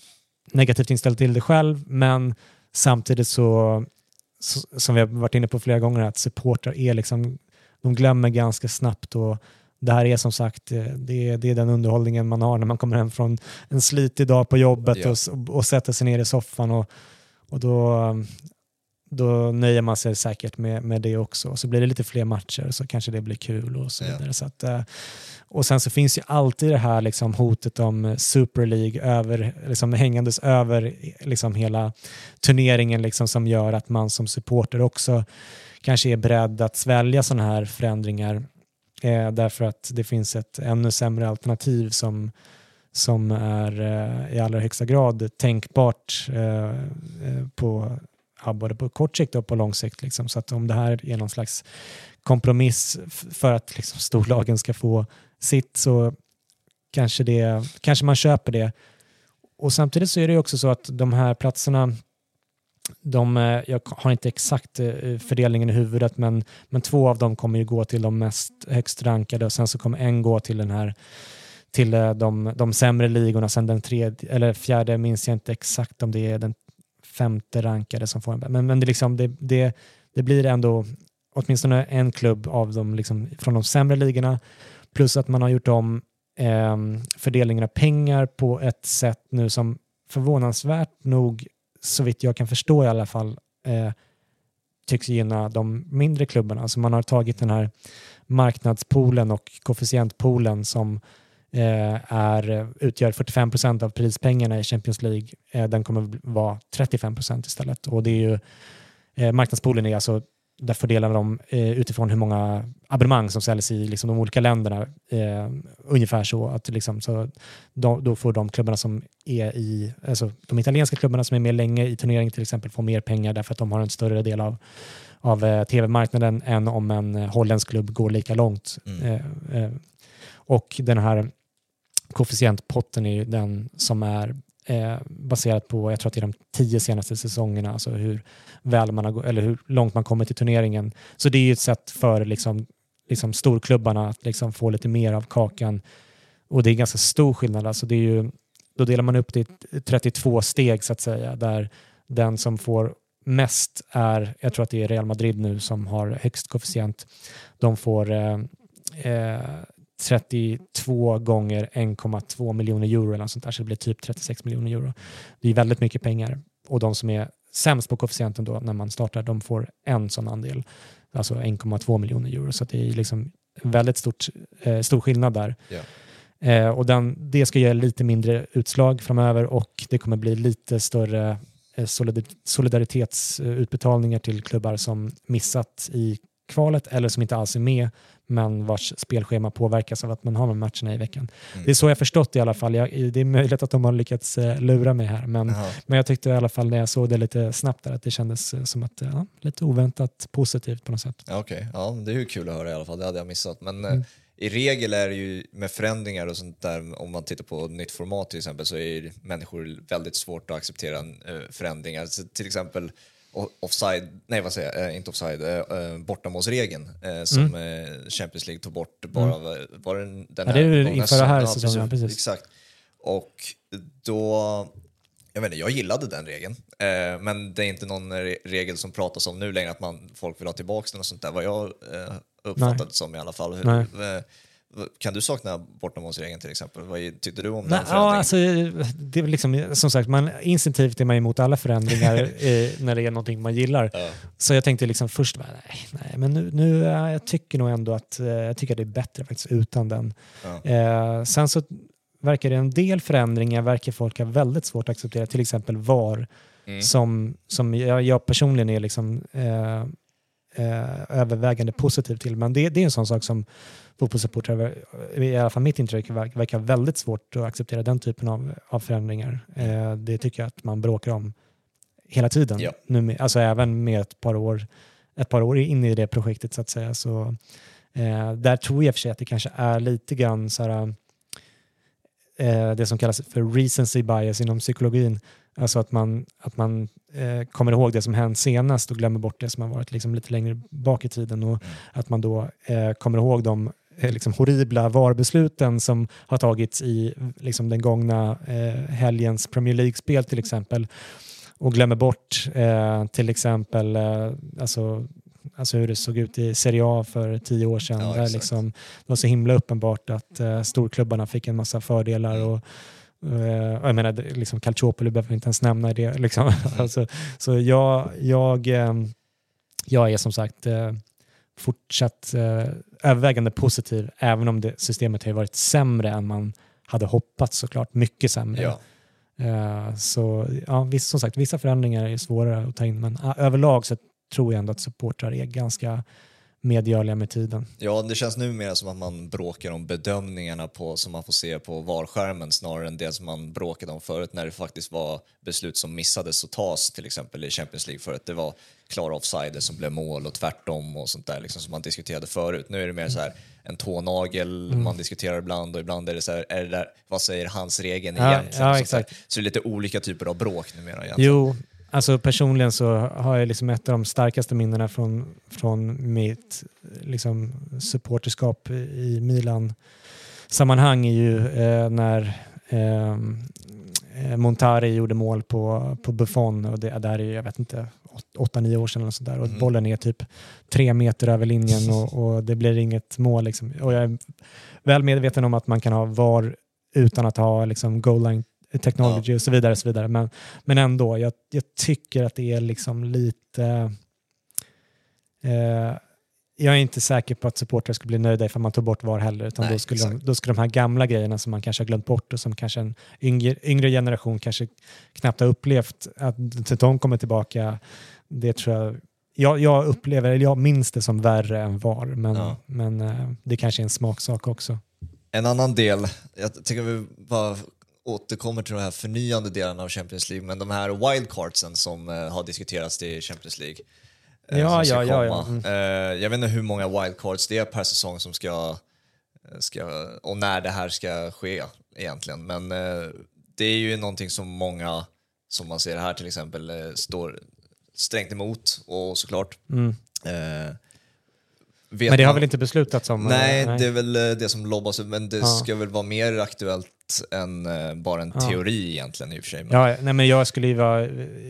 negativt inställd till det själv, men samtidigt så, så som vi har varit inne på flera gånger, att supportrar är liksom, de glömmer ganska snabbt och det här är som sagt eh, det är, det är den underhållningen man har när man kommer hem från en slitig dag på jobbet ja. och, och sätter sig ner i soffan och, och då, då nöjer man sig säkert med, med det också. Så blir det lite fler matcher så kanske det blir kul och så vidare. Ja. Så att, eh, och sen så finns ju alltid det här liksom hotet om Super League över, liksom hängandes över liksom hela turneringen liksom som gör att man som supporter också kanske är beredd att svälja sådana här förändringar eh, därför att det finns ett ännu sämre alternativ som som är eh, i allra högsta grad tänkbart eh, eh på ja, både på kort sikt och på lång sikt. Liksom. Så att om det här är någon slags kompromiss för att liksom, storlagen ska få sitt så kanske, det, kanske man köper det. Och samtidigt så är det också så att de här platserna de, eh, jag har inte exakt eh, fördelningen i huvudet men, men två av dem kommer ju gå till de mest högst rankade och sen så kommer en gå till den här till eh, de, de sämre ligorna. Sen den tredje, eller fjärde minns jag inte exakt om det är den femte rankade som får en men, men det, liksom, det, det, det blir ändå åtminstone en klubb av de, liksom, från de sämre ligorna plus att man har gjort om eh, fördelningen av pengar på ett sätt nu som förvånansvärt nog, så vitt jag kan förstå i alla fall, eh, tycks gynna de mindre klubbarna. Alltså man har tagit den här marknadspoolen och koefficientpoolen som Eh, är, utgör 45 procent av prispengarna i Champions League. Eh, den kommer vara 35 procent istället. Och det är ju, eh, marknadspoolen är alltså där fördelar de utifrån hur många abonnemang som säljs i liksom, de olika länderna. Eh, ungefär så. att liksom, så då, då, får de klubbarna som är i, alltså de italienska klubbarna som är med länge i turneringen till exempel få mer pengar därför att de har en större del av, av eh, tv-marknaden än om en holländsk klubb går lika långt. Mm. Eh, och den här koefficientpotten är ju den som är eh, baserat på, jag tror att det är de tio senaste säsongerna, alltså hur, väl man har, eller hur långt man kommit i turneringen. Så det är ju ett sätt för liksom, liksom storklubbarna att liksom få lite mer av kakan. Och det är ganska stor skillnad. Alltså det är ju, då delar man upp det i 32 steg så att säga, där den som får mest är, jag tror att det är Real Madrid nu som har högst koefficient, de får eh, eh, 32 gånger 1,2 miljoner euro eller sånt där, så det blir typ 36 miljoner euro. Det är väldigt mycket pengar och de som är sämst på koefficienten då när man startar, de får en sån andel, alltså 1,2 miljoner euro. Så det är liksom väldigt stort, eh, stor skillnad där. Yeah. Eh, och den, det ska ge lite mindre utslag framöver och det kommer bli lite större eh, solidaritetsutbetalningar till klubbar som missat i kvalet eller som inte alls är med men vars spelschema påverkas av att man har de matcherna i veckan. Mm. Det är så jag förstått i alla fall. Jag, det är möjligt att de har lyckats eh, lura mig här men, men jag tyckte i alla fall när jag såg det lite snabbt där att det kändes eh, som att ja, lite oväntat positivt på något sätt. Okej, okay. ja, det är ju kul att höra i alla fall. Det hade jag missat. Men mm. i regel är det ju med förändringar och sånt där, om man tittar på nytt format till exempel, så är människor väldigt svårt att acceptera förändringar. Så till exempel offside, nej vad säger jag, eh, inte offside, äh, bortamålsregeln äh, som mm. Champions League tog bort bara, mm. var den, den ja, det är inför det här säsongen, precis. Exakt. Och då, jag vet inte, jag gillade den regeln, eh, men det är inte någon regel som pratas om nu längre att man, folk vill ha tillbaka den och sånt där, vad jag eh, uppfattade det som i alla fall. Hur, kan du sakna bortamålsregeln till exempel? Vad tyckte du om Nej, den ja, alltså, det är liksom, Som sagt, man, instinktivt är man emot alla förändringar [LAUGHS] eh, när det är någonting man gillar. Ja. Så jag tänkte liksom först, nej, nej men nu, nu jag tycker nog ändå att eh, jag tycker det är bättre faktiskt utan den. Ja. Eh, sen så verkar det en del förändringar verkar folk ha väldigt svårt att acceptera, till exempel VAR. Mm. Som, som jag, jag personligen är liksom, eh, eh, övervägande positiv till. Men det, det är en sån sak som fotbollssupportrar, i alla fall mitt intryck, verkar väldigt svårt att acceptera den typen av, av förändringar. Eh, det tycker jag att man bråkar om hela tiden. Ja. Nu, alltså även med ett par år ett par år in i det projektet så att säga. Så, eh, där tror jag för sig att det kanske är lite grann så här, eh, det som kallas för recency bias inom psykologin. Alltså att man, att man eh, kommer ihåg det som hänt senast och glömmer bort det som har varit liksom lite längre bak i tiden. Och mm. att man då eh, kommer ihåg de liksom horribla VAR-besluten som har tagits i liksom den gångna eh, helgens Premier League-spel till exempel och glömmer bort eh, till exempel eh, alltså, alltså hur det såg ut i Serie A för tio år sedan. Ja, där liksom, det var så himla uppenbart att eh, storklubbarna fick en massa fördelar. Och, eh, jag menar, liksom Calciopoli behöver vi inte ens nämna det. [LAUGHS] Liksom. Mm. alltså, så jag, jag, eh, jag är som sagt fortsatt eh, övervägande positiv, även om det systemet har varit sämre än man hade hoppats såklart. Mycket sämre. Ja. Uh, så ja, viss, som sagt, vissa förändringar är svårare att ta in, men uh, överlag så tror jag ändå att supportrar är ganska medgörliga med tiden. Ja, det känns numera som att man bråkar om bedömningarna på, som man får se på valskärmen snarare än det som man bråkade om förut när det faktiskt var beslut som missades att tas till exempel i Champions League för att det var klara offsider som blev mål och tvärtom och sånt där liksom, som man diskuterade förut. Nu är det mer så här en tånagel mm. man diskuterar ibland och ibland är det så här, är det där, vad säger hans regeln ja, egentligen? Ja, exakt. Så, så det är lite olika typer av bråk numera egentligen. Jo, Alltså personligen så har jag liksom ett av de starkaste minnena från, från mitt liksom, supporterskap i Milan-sammanhang är ju eh, när eh, Montari gjorde mål på, på Buffon och det där är jag vet inte, 8-9 år sedan eller sådär och mm. bollen är typ tre meter över linjen och, och det blir inget mål. Liksom. Och jag är väl medveten om att man kan ha VAR utan att ha liksom, goal line technology ja. och så vidare. Och så vidare. Men, men ändå, jag, jag tycker att det är liksom lite... Eh, jag är inte säker på att supportrar skulle bli nöjda ifall man tog bort VAR heller. Utan Nej, då, skulle de, då skulle de här gamla grejerna som man kanske har glömt bort och som kanske en yngre, yngre generation kanske knappt har upplevt, att de kommer tillbaka. Det tror jag jag, jag upplever, eller jag minns det som värre än VAR, men, ja. men eh, det kanske är en smaksak också. En annan del, jag tycker vi bara återkommer till de här förnyande delarna av Champions League, men de här wildcardsen som uh, har diskuterats i Champions League. Uh, ja, ja, ja, ja. Mm. Uh, jag vet inte hur många wildcards det är per säsong som ska, ska och när det här ska ske egentligen. Men det är ju någonting som många, som man ser här till exempel, står strängt emot och såklart. Mm. Men det har man... väl inte beslutats om? Nej, nej, det är väl det som lobbas men det ja. ska väl vara mer aktuellt än uh, bara en ja. teori egentligen i och för sig. Men... Ja, nej, men jag skulle vara,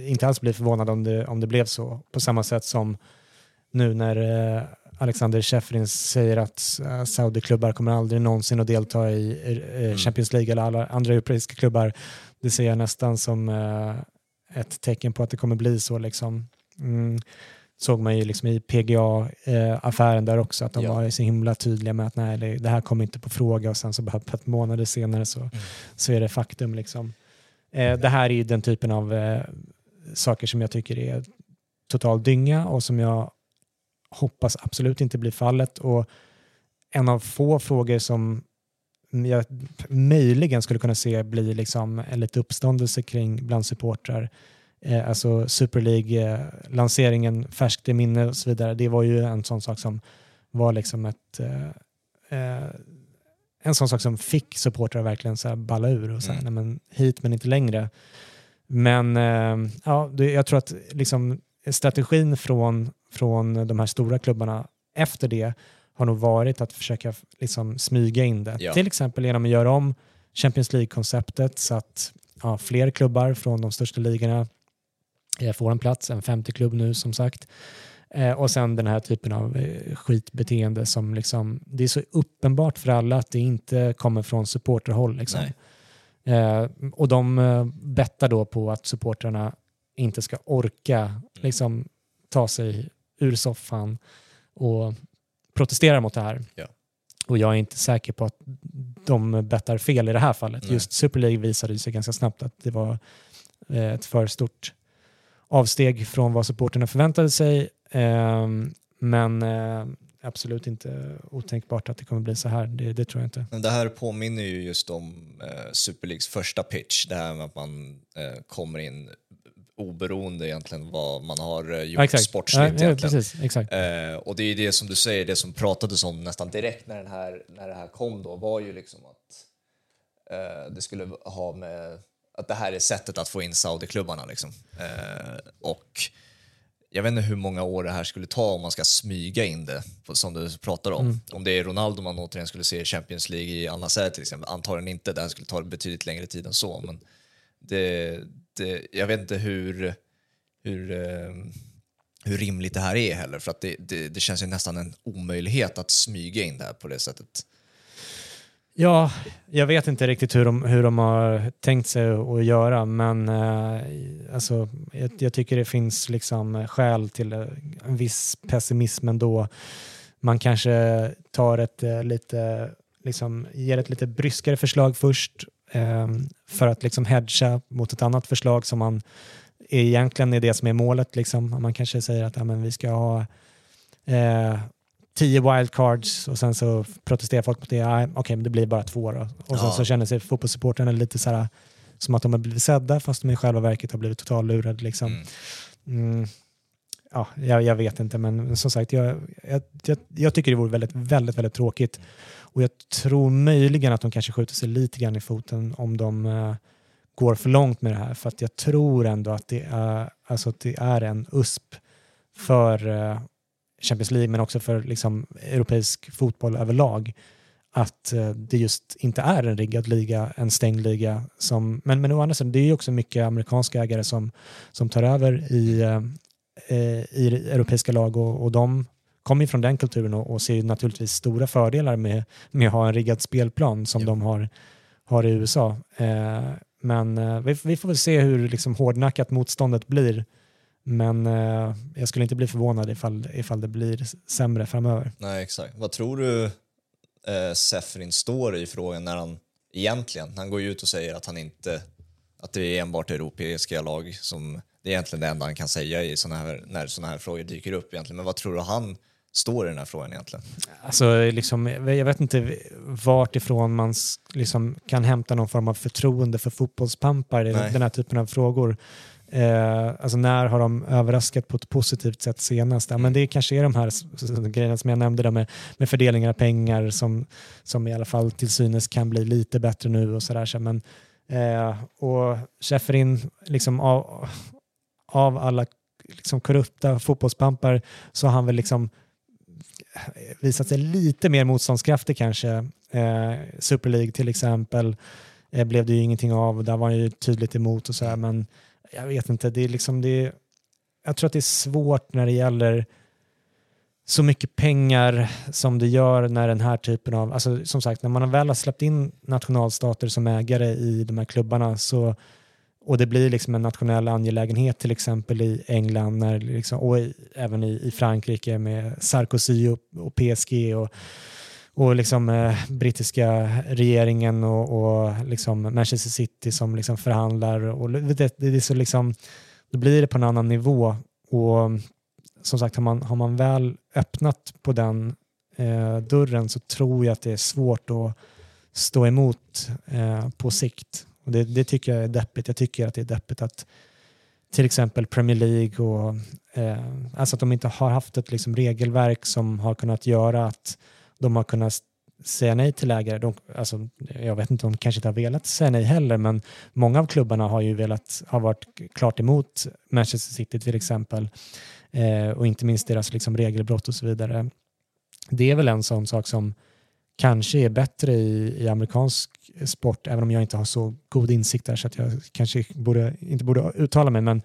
inte alls bli förvånad om det, om det blev så. På samma sätt som nu när Alexander Sheffrin säger att Saudi-klubbar kommer aldrig någonsin att delta i mm. Champions League eller alla andra europeiska klubbar. Det ser jag nästan som ett tecken på att det kommer bli så. Liksom. Mm såg man ju liksom i PGA-affären där också, att de ja. var så himla tydliga med att nej, det, här kommer inte på fråga och sen så bara ett månader senare så, mm. så är det faktum. Liksom. Eh, det här är ju den typen av eh, saker som jag tycker är total dynga och som jag hoppas absolut inte blir fallet. Och en av få frågor som jag möjligen skulle kunna se bli liksom en lite uppståndelse kring bland supportrar. Eh, alltså Super League-lanseringen, färskt i minne och så vidare. Det var ju en sån sak som var liksom ett eh, eh en sån sak som fick supportrar verkligen så här balla ur och säga mm. men hit men inte längre. Men eh, ja, det, jag tror att liksom strategin från, från de här stora klubbarna efter det har nog varit att försöka liksom smyga in det. Ja. Till exempel genom att göra om Champions League-konceptet så att ja, fler klubbar från de största ligorna får en plats, en 50-klubb nu som sagt. Eh, och sen den här typen av eh, skitbeteende som liksom, det är så uppenbart för alla att det inte kommer från supporterhåll. Liksom. Eh, och de eh, bettar då på att supportrarna inte ska orka mm. liksom, ta sig ur soffan och protestera mot det här. Ja. Och jag är inte säker på att de bettar fel i det här fallet. Nej. Just Super League visade sig ganska snabbt att det var eh, ett för stort avsteg från vad supporterna förväntade sig. Ehm, men eh, absolut inte otänkbart att det kommer bli så här. Det, det tror jag inte. Det här påminner ju just om eh, Super Leagues första pitch. Det här med att man eh, kommer in oberoende egentligen vad man har eh, gjort exakt. sportsligt. Ja, ja, precis, exakt. Eh, och det är det som du säger, det som pratades om nästan direkt när, den här, när det här kom då var ju liksom att eh, det skulle ha med att det här är sättet att få in Saudi-klubbarna. Liksom. Eh, och jag vet inte hur många år det här skulle ta om man ska smyga in det, som du pratar om. Mm. Om det är Ronaldo man återigen skulle se i Champions League i Al till exempel, antagligen inte. Det här skulle ta betydligt längre tid än så. Men det, det, jag vet inte hur, hur, eh, hur rimligt det här är heller, för att det, det, det känns ju nästan en omöjlighet att smyga in det här på det sättet. Ja, jag vet inte riktigt hur de, hur de har tänkt sig att göra, men eh, alltså, jag, jag, tycker det finns liksom eh, skäl till eh, en viss pessimism ändå. Man kanske tar ett eh, lite, liksom, ger ett lite bryskare förslag först eh, för att liksom hedga mot ett annat förslag som man egentligen är det som är målet. Liksom. Man kanske säger att ja, men vi ska ha eh, tio wildcards och sen så protesterar folk mot det. Ja, Okej, okay, men det blir bara två då. Och sen så känner sig fotbollssupportrarna lite så här, som att de har blivit sedda fast de i själva verket har blivit totallurade. Liksom. Mm. Mm, ja, jag, jag, vet inte, men som sagt, jag, jag, jag, jag, tycker det vore väldigt, väldigt, väldigt tråkigt. Och jag tror möjligen att de kanske skjuter sig lite grann i foten om de uh, går för långt med det här. För att jag tror ändå att det är, alltså att det är en USP för uh, Champions League men också för liksom, europeisk fotboll överlag att uh, det just inte är en riggad liga, en stängd liga. Som, men, men å andra sidan, det är ju också mycket amerikanska ägare som, som tar över i, i europeiska lag och, och de kommer från den kulturen och, och ser naturligtvis stora fördelar med, med att ha en riggad spelplan som ja. de har, har i USA. Eh, men eh, vi, vi, får väl se hur liksom, hårdnackat motståndet blir. Men eh, jag skulle inte bli förvånad ifall, ifall det blir sämre framöver. Nej, exakt. Vad tror du eh, Sefrin står i frågan när han egentligen, han går ju ut och säger att han inte, att det är enbart europeiska lag som, det är egentligen det enda han kan säga i såna här, när sådana här frågor dyker upp egentligen. Men vad tror du han står i den här frågan egentligen? Alltså, liksom, jag vet inte vart ifrån man liksom, kan hämta någon form av förtroende för fotbollspampar i den här typen av frågor. Eh, alltså när har de överraskat på ett positivt sätt senast? Ja, men mm. det kanske är de här grejerna som jag nämnde där med, med fördelningar av pengar som, som i alla fall till synes kan bli lite bättre nu och sådär. Så, men, eh, och Schäferin, liksom av, av alla liksom korrupta fotbollspampar så har han väl liksom visat sig lite mer motståndskraftig kanske. Eh, Super League till exempel eh, blev det ju ingenting av. Där var han ju tydligt emot och så här, men jag vet inte. Det är liksom det. Jag tror att det är svårt när det gäller så mycket pengar som det gör när den här typen av, alltså som sagt när man väl har släppt in nationalstater som ägare i de här klubbarna så och det blir liksom en nationell angelägenhet till exempel i England när liksom, och i, även i, i, Frankrike med Sarkozy och, och PSG och, och liksom, eh, brittiska regeringen och, och liksom Manchester City som liksom förhandlar. Och det, det, är så liksom, då blir det på en annan nivå. Och mm, som sagt, har man, har man väl öppnat på den eh, dörren så tror jag att det är svårt att stå emot eh, på sikt. Och det, det, tycker jag är deppigt. Jag tycker att det är deppigt att till exempel Premier League och eh, alltså att de inte har haft ett liksom, regelverk som har kunnat göra att de har kunnat säga nej till ägare. De, alltså, jag vet inte, de kanske inte har velat säga nej heller, men många av klubbarna har ju velat, har varit klart emot Manchester City till exempel eh, och inte minst deras liksom, regelbrott och så vidare. Det är väl en sån sak som kanske är bättre i, i amerikansk sport, även om jag inte har så god insikt där så att jag kanske borde, inte borde uttala mig, men,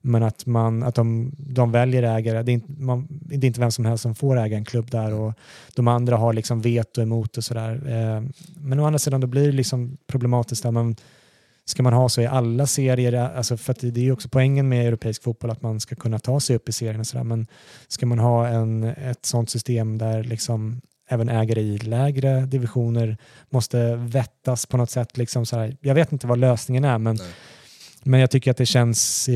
men att, man, att de, de väljer ägare. Det är, inte, man, det är inte vem som helst som får äga en klubb där och de andra har liksom veto emot och sådär. Eh, men å andra sidan då blir det liksom problematiskt där man ska man ha så i alla serier, alltså för det är ju också poängen med europeisk fotboll att man ska kunna ta sig upp i serien och sådär, men ska man ha en, ett sånt system där liksom även ägare i lägre divisioner måste vettas på något sätt. Liksom så här. Jag vet inte vad lösningen är, men, men jag tycker att det känns,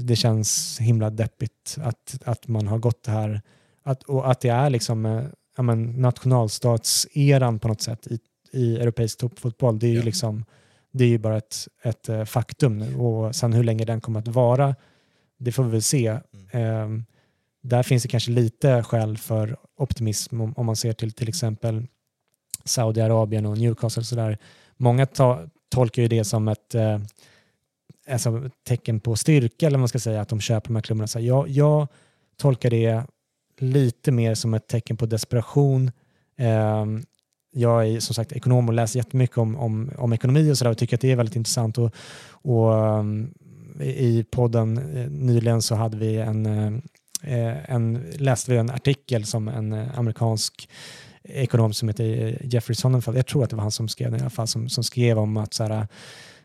det känns himla deppigt att, att man har gått det här att, och att det är liksom, eh, ja, men, nationalstatseran på något sätt i, i europeisk toppfotboll. Det är ju, liksom, det är ju bara ett, ett eh, faktum och sen hur länge den kommer att vara, det får vi väl se. Mm. Um, där finns det kanske lite skäl för optimism om, om man ser till till exempel Saudiarabien och Newcastle. Så där. Många ta, tolkar ju det som ett eh, alltså, tecken på styrka, eller man ska säga, att de köper de här klubbarna. Så jag, jag tolkar det lite mer som ett tecken på desperation. Eh, jag är som sagt ekonom och läser jättemycket om, om, om ekonomi och sådär och tycker att det är väldigt intressant. Och, och um, I podden eh, nyligen så hade vi en, Eh, Eh, en, läste vi en artikel som en eh, amerikansk ekonom som heter eh, Jeffrey Sonnenfeld, jag tror att det var han som skrev den i alla fall, som, som skrev om att, så här,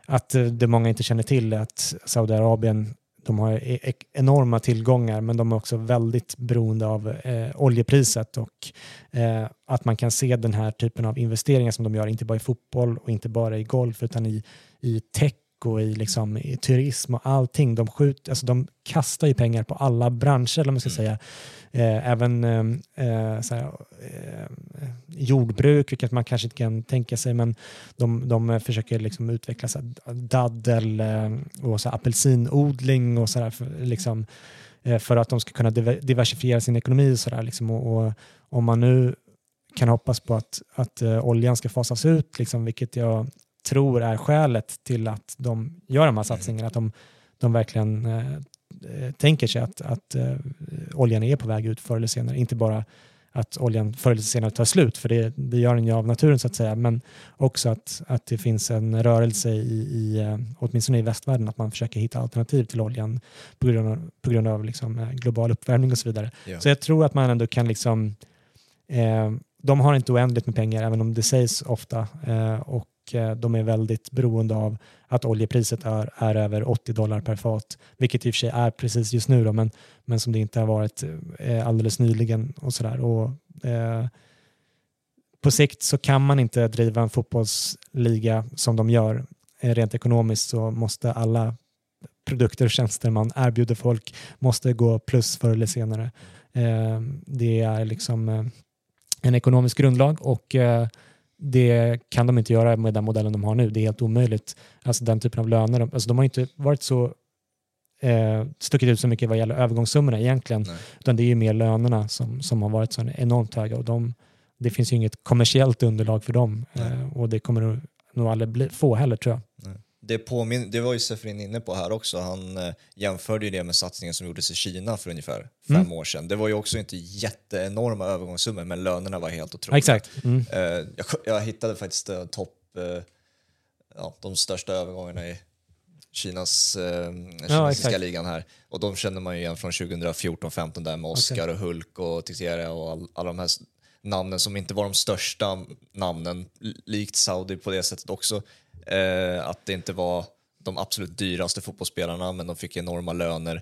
att det många inte känner till är att Saudiarabien de har enorma tillgångar men de är också väldigt beroende av eh, oljepriset och eh, att man kan se den här typen av investeringar som de gör, inte bara i fotboll och inte bara i golf utan i, i tech och i, liksom, i turism och allting. De, skjut, alltså de kastar ju pengar på alla branscher, eller man ska mm. säga. Eh, även ehm, eh, såhär, eh, jordbruk, vilket man kanske inte kan tänka sig, men de, de försöker liksom utveckla så daddel eh, och så apelsinodling och sådär. För, liksom, eh, för att de ska kunna diversifiera sin ekonomi. Och så liksom, och, och, om man nu kan hoppas på att, att uh, oljan ska fasas ut, liksom, vilket jag tror är skälet till att de gör de här satsningarna. Att de, de verkligen eh, tänker sig att, att eh, oljan är på väg ut förr eller senare. Inte bara att oljan förr eller senare tar slut, för det, det gör den ju av naturen så att säga, men också att, att det finns en rörelse i, i eh, åtminstone i västvärlden, att man försöker hitta alternativ till oljan på grund av, på grund av liksom, eh, global uppvärmning och så vidare. Ja. Så jag tror att man ändå kan liksom eh, de har inte oändligt med pengar, även om det sägs ofta. Eh, och och eh, de är väldigt beroende av att oljepriset är, är över 80 dollar per fat, vilket i och för sig är precis just nu, då, men, men som det inte har varit eh, alldeles nyligen. och sådär. Och, eh, På sikt så kan man inte driva en fotbollsliga som de gör. Eh, rent ekonomiskt så måste alla produkter och tjänster man erbjuder folk måste gå plus förr eller senare. Eh, det är liksom eh, en ekonomisk grundlag och det kan de inte göra med den modellen de har nu. Det är helt omöjligt. Alltså den typen av löner. Alltså de har inte varit så eh, stuckit ut så mycket vad gäller övergångssummorna egentligen. Nej. Utan det är ju mer lönerna som, som har varit så enormt höga. Och de, det finns ju inget kommersiellt underlag för dem. Eh, och det kommer nog aldrig bli, få heller tror jag. Nej det, påmin det var ju Sefrin inne på här också. Han eh, jämförde ju det med satsningen som gjordes i Kina för ungefär fem mm. år sedan. Det var ju också inte jätteenorma övergångssummor, men lönerna var helt otroliga. Exakt. Mm. Eh, jag, jag, hittade faktiskt eh, topp, eh, ja, de största övergångarna i Kinas eh, kinesiska ja, ligan här. Och de känner man ju igen från 2014-15 där med Oscar okay. och Hulk och Teixeira och all, alla de här namnen som inte var de största namnen, likt Saudi på det sättet också. Eh, att det inte var de absolut dyraste fotbollsspelarna, men de fick enorma löner.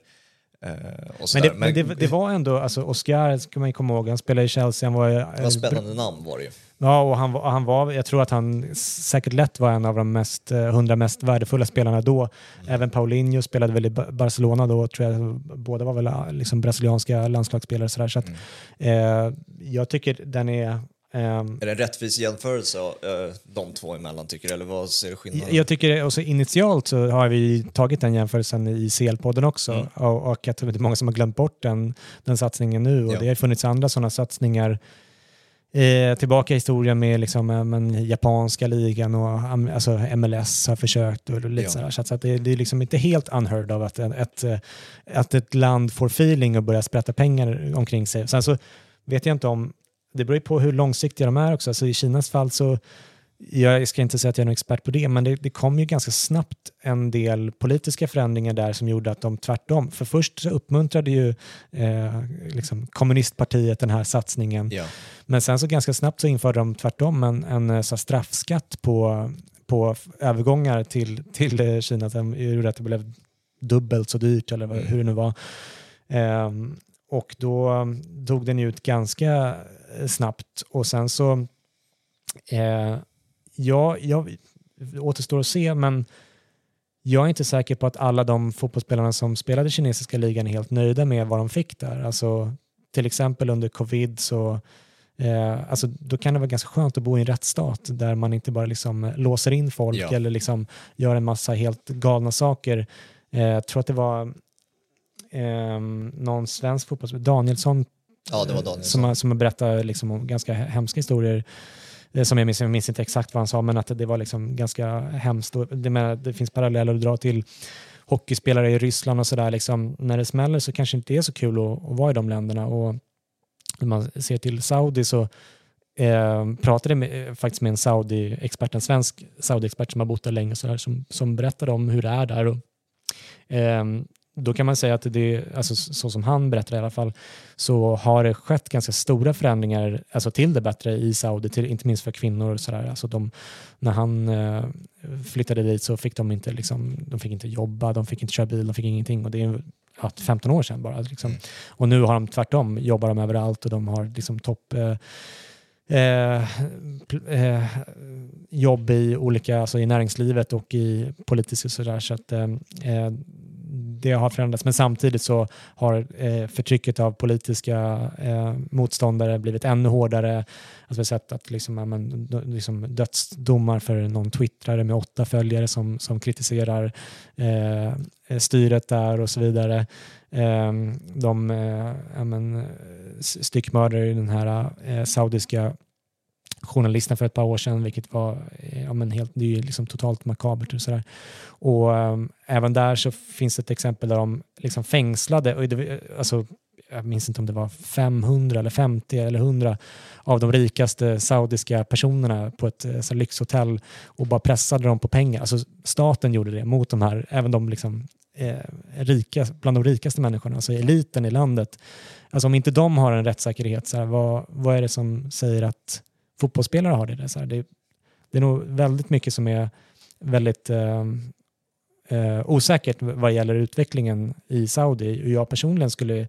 Eh, Men, det, men det, det var ändå, alltså Oscar ska man ju komma ihåg, han spelade i Chelsea, han var, det eh, var spännande namn var det ju. Ja, och han, han var, jag tror att han säkert lätt var en av de mest, eh, hundra mest värdefulla spelarna då. Även Paulinho spelade väl i Ba- Barcelona då, tror jag. Båda var väl eh, liksom brasilianska landslagsspelare. Så, där. så att, eh, jag tycker den är... ehm, Är det en rättvis jämförelse eh, de två emellan tycker du? Eller vad ser skillnaden? Jag tycker också initialt så har vi tagit den jämförelsen i CL-podden också Mm. och, och jag tror att det är många som har glömt bort den, den satsningen nu och Ja. det har funnits andra sådana satsningar eh, tillbaka i historien med liksom, eh, men, japanska ligan och alltså MLS har försökt och lite Ja. sådär. Så, att, det, det är liksom inte helt unheard of att, ett, ett, eh, att ett land får feeling och börjar sprätta pengar omkring sig. Sen så vet jag inte om, det beror ju på hur långsiktiga de är också. Alltså I Kinas fall så jag ska inte säga att jag är någon expert på det, men det, det kom ju ganska snabbt en del politiska förändringar där som gjorde att de tvärtom, för först så uppmuntrade ju eh, liksom kommunistpartiet den här satsningen, Ja. men sen så ganska snabbt så införde de tvärtom en, en eh, så straffskatt på, på övergångar till, till eh, Kina, som gjorde att det blev dubbelt så dyrt eller Mm. hur det nu var. Ehm, och då um, dog den ju ut ganska eh, snabbt och sen så eh, ja, jag, återstår att se, men jag är inte säker på att alla de fotbollsspelarna som spelade kinesiska ligan är helt nöjda med vad de fick där. Alltså, till exempel under covid så eh, alltså, då kan det vara ganska skönt att bo i en rättsstat där man inte bara liksom låser in folk Ja. eller liksom gör en massa helt galna saker. Eh, jag tror att det var eh, någon svensk fotbollsspelare, Danielsson, ja, det var Danielsson. som, som har liksom om ganska hemska historier eh, som jag minns, jag minns inte exakt vad han sa, men att det var liksom ganska hemskt. Det, menar, det finns paralleller att dra till hockeyspelare i Ryssland och sådär. Liksom, när det smäller så kanske det inte är så kul att, att vara i de länderna. Och när man ser till Saudi så eh, pratade jag med, eh, faktiskt med en Saudi-expert, en svensk Saudi-expert som har bott där länge, så där, som, som berättade om hur det är där. Och, eh, då kan man säga att det, alltså så som han berättar i alla fall, så har det skett ganska stora förändringar alltså till det bättre i Saudi, till, inte minst för kvinnor. Och så där. Alltså de, när han eh, flyttade dit så fick de inte, liksom, de fick inte jobba, de fick inte köra bil, de fick ingenting. Och det är ja, 15 år sedan bara. Liksom. Mm. Och nu har de tvärtom, jobbar de överallt och de har liksom topp eh, eh, eh, jobb i olika, alltså i näringslivet och i politiskt och sådär. Så att eh, eh, det har förändrats. Men samtidigt så har eh, förtrycket av politiska eh, motståndare blivit ännu hårdare. Alltså vi har sett att liksom, ja, men, liksom dödsdomar för någon twittrare med åtta följare som, som kritiserar eh, styret där och så vidare. Eh, de eh, ja, men, eh, i den här eh, saudiska journalisten för ett par år sedan, vilket var eh, ja, men helt, det är ju liksom totalt makabert. Och sådär. Och um, även där så finns det ett exempel där de liksom fängslade, och det, alltså, jag minns inte om det var 500 eller 50 eller 100 av de rikaste saudiska personerna på ett eh, så här lyxhotell och bara pressade dem på pengar. Alltså staten gjorde det mot de här, även de liksom, eh, rika, bland de rikaste människorna, alltså eliten i landet. Alltså om inte de har en rättssäkerhet, så här, vad, vad är det som säger att fotbollsspelare har det? Så här, det, det är nog väldigt mycket som är väldigt eh, eh, osäkert vad gäller utvecklingen i Saudi. Och jag personligen skulle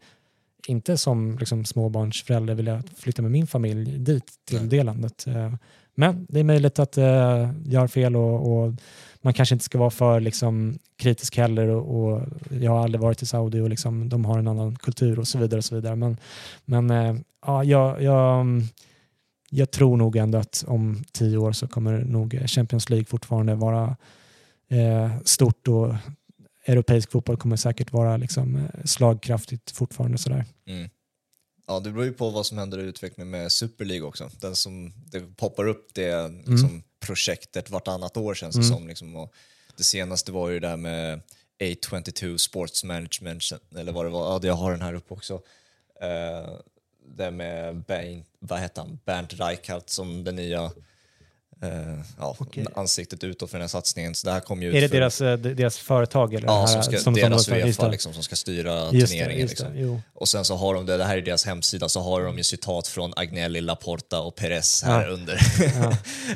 inte som liksom, småbarnsförälder vilja flytta med min familj dit till Nej. det landet. Eh, men det är möjligt att eh, jag har fel och, och man kanske inte ska vara för liksom, kritisk heller. Och, och jag har aldrig varit i Saudi och liksom, de har en annan kultur och så vidare. Och så vidare. Men, men eh, ja, jag, jag, jag tror nog ändå att om tio år så kommer nog Champions League fortfarande vara eh, stort och europeisk fotboll kommer säkert vara liksom, eh, slagkraftigt fortfarande. Sådär. Mm. Ja, det beror ju på vad som händer i utvecklingen med Super League också. Den som, det poppar upp det liksom, projektet vartannat år känns det Mm. som. Liksom, och det senaste var ju det där med A22 Sports Management, eller vad det var. Ja, jag har den här uppe också. Uh, det med Bernt, vad heter han? Bernt Reichardt som den nya eh, ja, ansiktet utåt för den här satsningen. Så det här kom ju Är det för- deras, eh, deras företag? Eller Ja, det här, som ska, som- som deras de- just Uefa det. liksom, som ska styra Just det, turneringen. det, liksom. jo. Och sen så har de det, det här är deras hemsida, så har de ju citat från Agnelli, Laporta och Perez här Ja. under.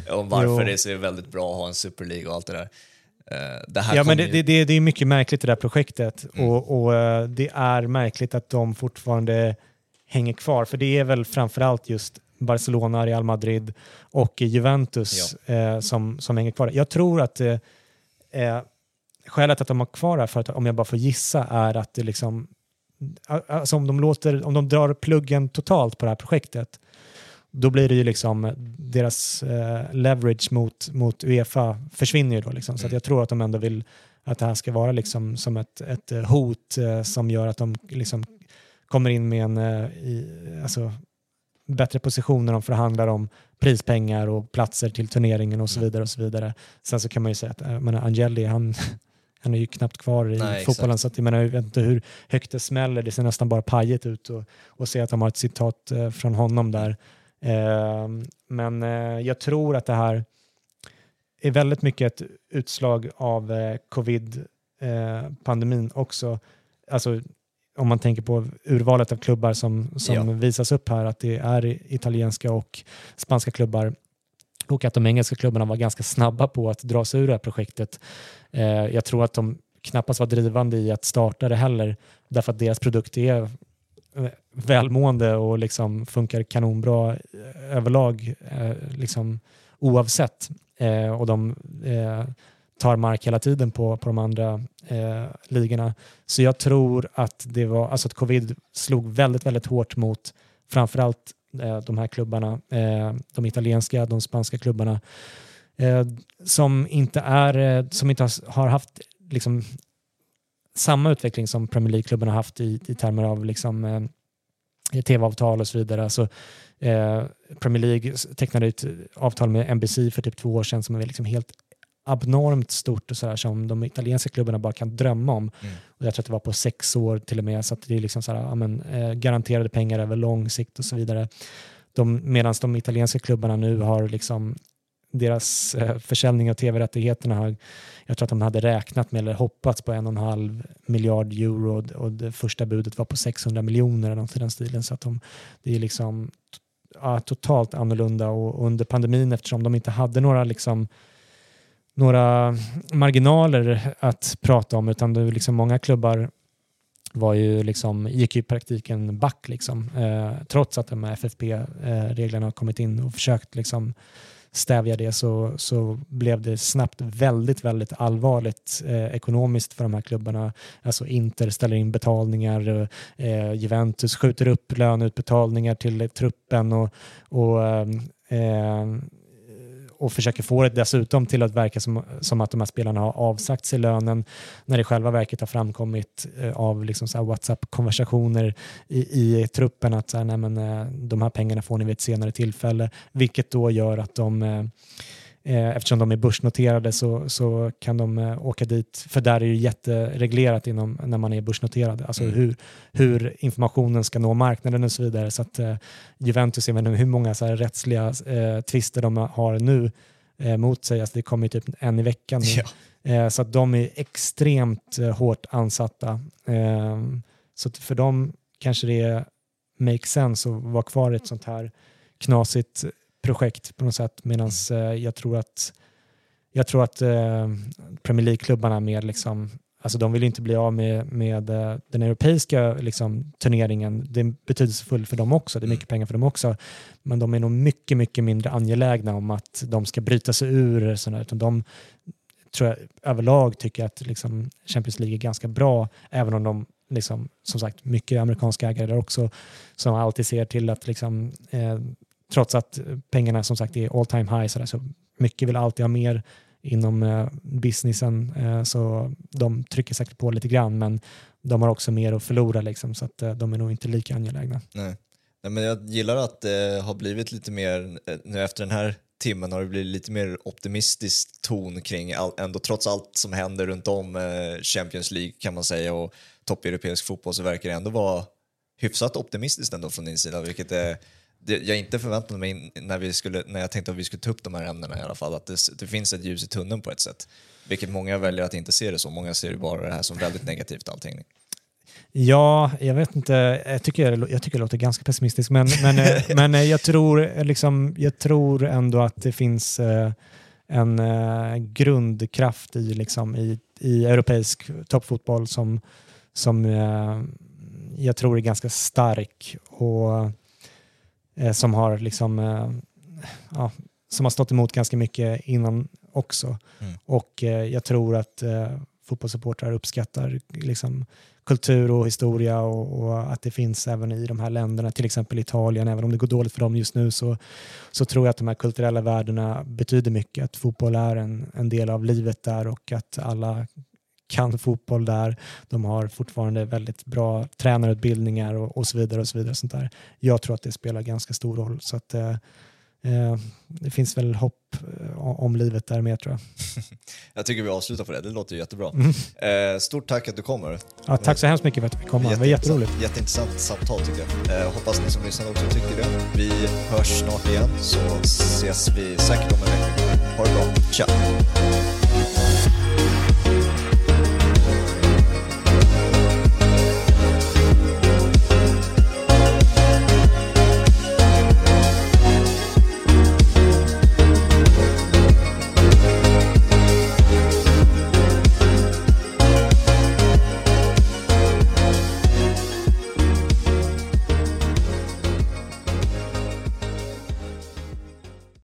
[LAUGHS] om varför Jo. det är så väldigt bra att ha en Super League och allt det där. det här ja, men det, ju... det, det är mycket märkligt det där projektet Mm. och, och eh, det är märkligt att de fortfarande hänger kvar. För det är väl framförallt just Barcelona, Real Madrid och Juventus eh, som, som hänger kvar. Jag tror att eh, eh, skälet att de har kvar det här, för att, om jag bara får gissa, är att det liksom Alltså om de, låter, om de drar pluggen totalt på det här projektet då blir det ju liksom deras eh, leverage mot, mot Uefa försvinner ju då. Liksom. Så Mm. jag tror att de ändå vill att det här ska vara liksom som ett, ett eh, hot eh, som gör att de liksom kommer in med en eh, i, alltså, bättre position när de förhandlar om prispengar och platser till turneringen och så Mm. vidare. och så vidare. Sen så kan man ju säga att eh, menar, Angeli, han, [LAUGHS] han är ju knappt kvar i Nej, fotbollen exakt. så att jag, menar, jag vet inte hur högt det smäller. Det ser nästan bara pajigt ut och, och se att de har ett citat eh, från honom där. Eh, men eh, jag tror att det här är väldigt mycket ett utslag av eh, covid-pandemin också. Alltså, om man tänker på urvalet av klubbar som, som Ja. visas upp här, att det är italienska och spanska klubbar och att de engelska klubbarna var ganska snabba på att dra sig ur det här projektet. Eh, jag tror att de knappast var drivande i att starta det heller, därför att deras produkt är eh, välmående och liksom funkar kanonbra eh, överlag, eh, liksom, oavsett. Eh, och de eh, tar mark hela tiden på, på de andra eh, ligorna. Så jag tror att det var, alltså att covid slog väldigt, väldigt hårt mot framförallt eh, de här klubbarna, eh, de italienska, de spanska klubbarna, eh, som inte är, eh, som inte har, har haft liksom samma utveckling som Premier League-klubbarna har haft i, i termer av liksom, eh, tv-avtal och så vidare. Alltså, eh, Premier League tecknade ett avtal med NBC för typ två år sedan som är liksom helt abnormt stort och så här, som de italienska klubbarna bara kan drömma om. Mm. Och jag tror att det var på sex år till och med, så att det är liksom så här, ja, men, eh, garanterade pengar över lång sikt och så vidare. De, Medan de italienska klubbarna nu har liksom deras eh, försäljning av tv-rättigheterna har, jag tror att de hade räknat med eller hoppats på en och en halv miljard euro och, och det första budet var på 600 miljoner eller något i den stilen. Så att de, det är liksom ja, totalt annorlunda och, och under pandemin eftersom de inte hade några liksom några marginaler att prata om utan det liksom många klubbar var ju liksom, gick ju i praktiken back liksom, eh, trots att de här FFP-reglerna har kommit in och försökt liksom stävja det så, så blev det snabbt väldigt, väldigt allvarligt eh, ekonomiskt för de här klubbarna. Alltså Inter ställer in betalningar, eh, eh Juventus skjuter upp löneutbetalningar till truppen och, och eh, eh och försöker få det dessutom till att verka som, som att de här spelarna har avsagt sig lönen när det själva verket har framkommit eh, av liksom så WhatsApp-konversationer i, i truppen att så här, nej men, eh, de här pengarna får ni vid ett senare tillfälle, vilket då gör att de eh, Eftersom de är börsnoterade så, så kan de eh, åka dit, för där är ju jättereglerat inom, när man är börsnoterad, alltså Mm. hur, hur informationen ska nå marknaden och så vidare. Så att eh, Juventus, jag vet inte hur många så här rättsliga eh, tvister de har nu eh, mot sig, alltså det kommer ju typ en i veckan nu. Ja. Eh, så att de är extremt eh, hårt ansatta. Eh, så för dem kanske det make sense att vara kvar i ett sånt här knasigt projekt på något sätt. Medan eh, jag tror att, jag tror att eh, Premier League-klubbarna med liksom Alltså de vill inte bli av med, med eh, den europeiska liksom, turneringen. Det är betydelsefullt för dem också. Det är mycket pengar för dem också. Men de är nog mycket, mycket mindre angelägna om att de ska bryta sig ur. Sådär, utan de tror jag överlag tycker att liksom, Champions League är ganska bra. Även om de, liksom, som sagt, mycket amerikanska ägare där också som alltid ser till att liksom, eh, trots att pengarna som sagt är all time high så, där, så mycket vill alltid ha mer inom eh, businessen eh, så de trycker säkert på lite grann men de har också mer att förlora liksom, så att eh, de är nog inte lika angelägna. Nej. Nej, men jag gillar att det har blivit lite mer, eh, nu efter den här timmen har det blivit lite mer optimistisk ton kring all, ändå trots allt som händer runt om eh, Champions League kan man säga och toppeuropeisk fotboll så verkar det ändå vara hyfsat optimistiskt ändå från din sida vilket är det, jag inte förväntade mig när, vi skulle, när jag tänkte att vi skulle ta upp de här ämnena i alla fall, att det, det finns ett ljus i tunneln på ett sätt. Vilket många väljer att inte se det så, många ser ju bara det här som väldigt negativt allting. Ja, jag vet inte. Jag tycker, jag tycker det låter ganska pessimistiskt, men, men, eh, [LAUGHS] men eh, jag, tror, eh, liksom, jag tror ändå att det finns en grundkraft i, liksom, i, i europeisk toppfotboll som, som jag tror är ganska stark och som har liksom eh, ja, som har stått emot ganska mycket innan också. Mm. Och eh, jag tror att eh, fotbollssupportrar uppskattar liksom, kultur och historia och, och, att det finns även i de här länderna, till exempel Italien, även om det går dåligt för dem just nu så, så tror jag att de här kulturella värdena betyder mycket, att fotboll är en, en del av livet där och att alla kan fotboll där. De har fortfarande väldigt bra tränarutbildningar och, och så vidare. och så vidare. Sånt där. Jag tror att det spelar ganska stor roll. Så att, eh, eh det finns väl hopp eh, om livet där med tror jag. [LAUGHS] jag tycker vi avslutar på det, det låter jättebra. Mm. Eh, stort tack att du kommer. Ja, tack så hemskt mycket för att du fick komma, det var jätteroligt. Jätteintressant samtal tycker jag. Hoppas ni som lyssnar också tycker det. Vi hörs snart igen så ses vi säkert om en vecka. Ha det bra, tja!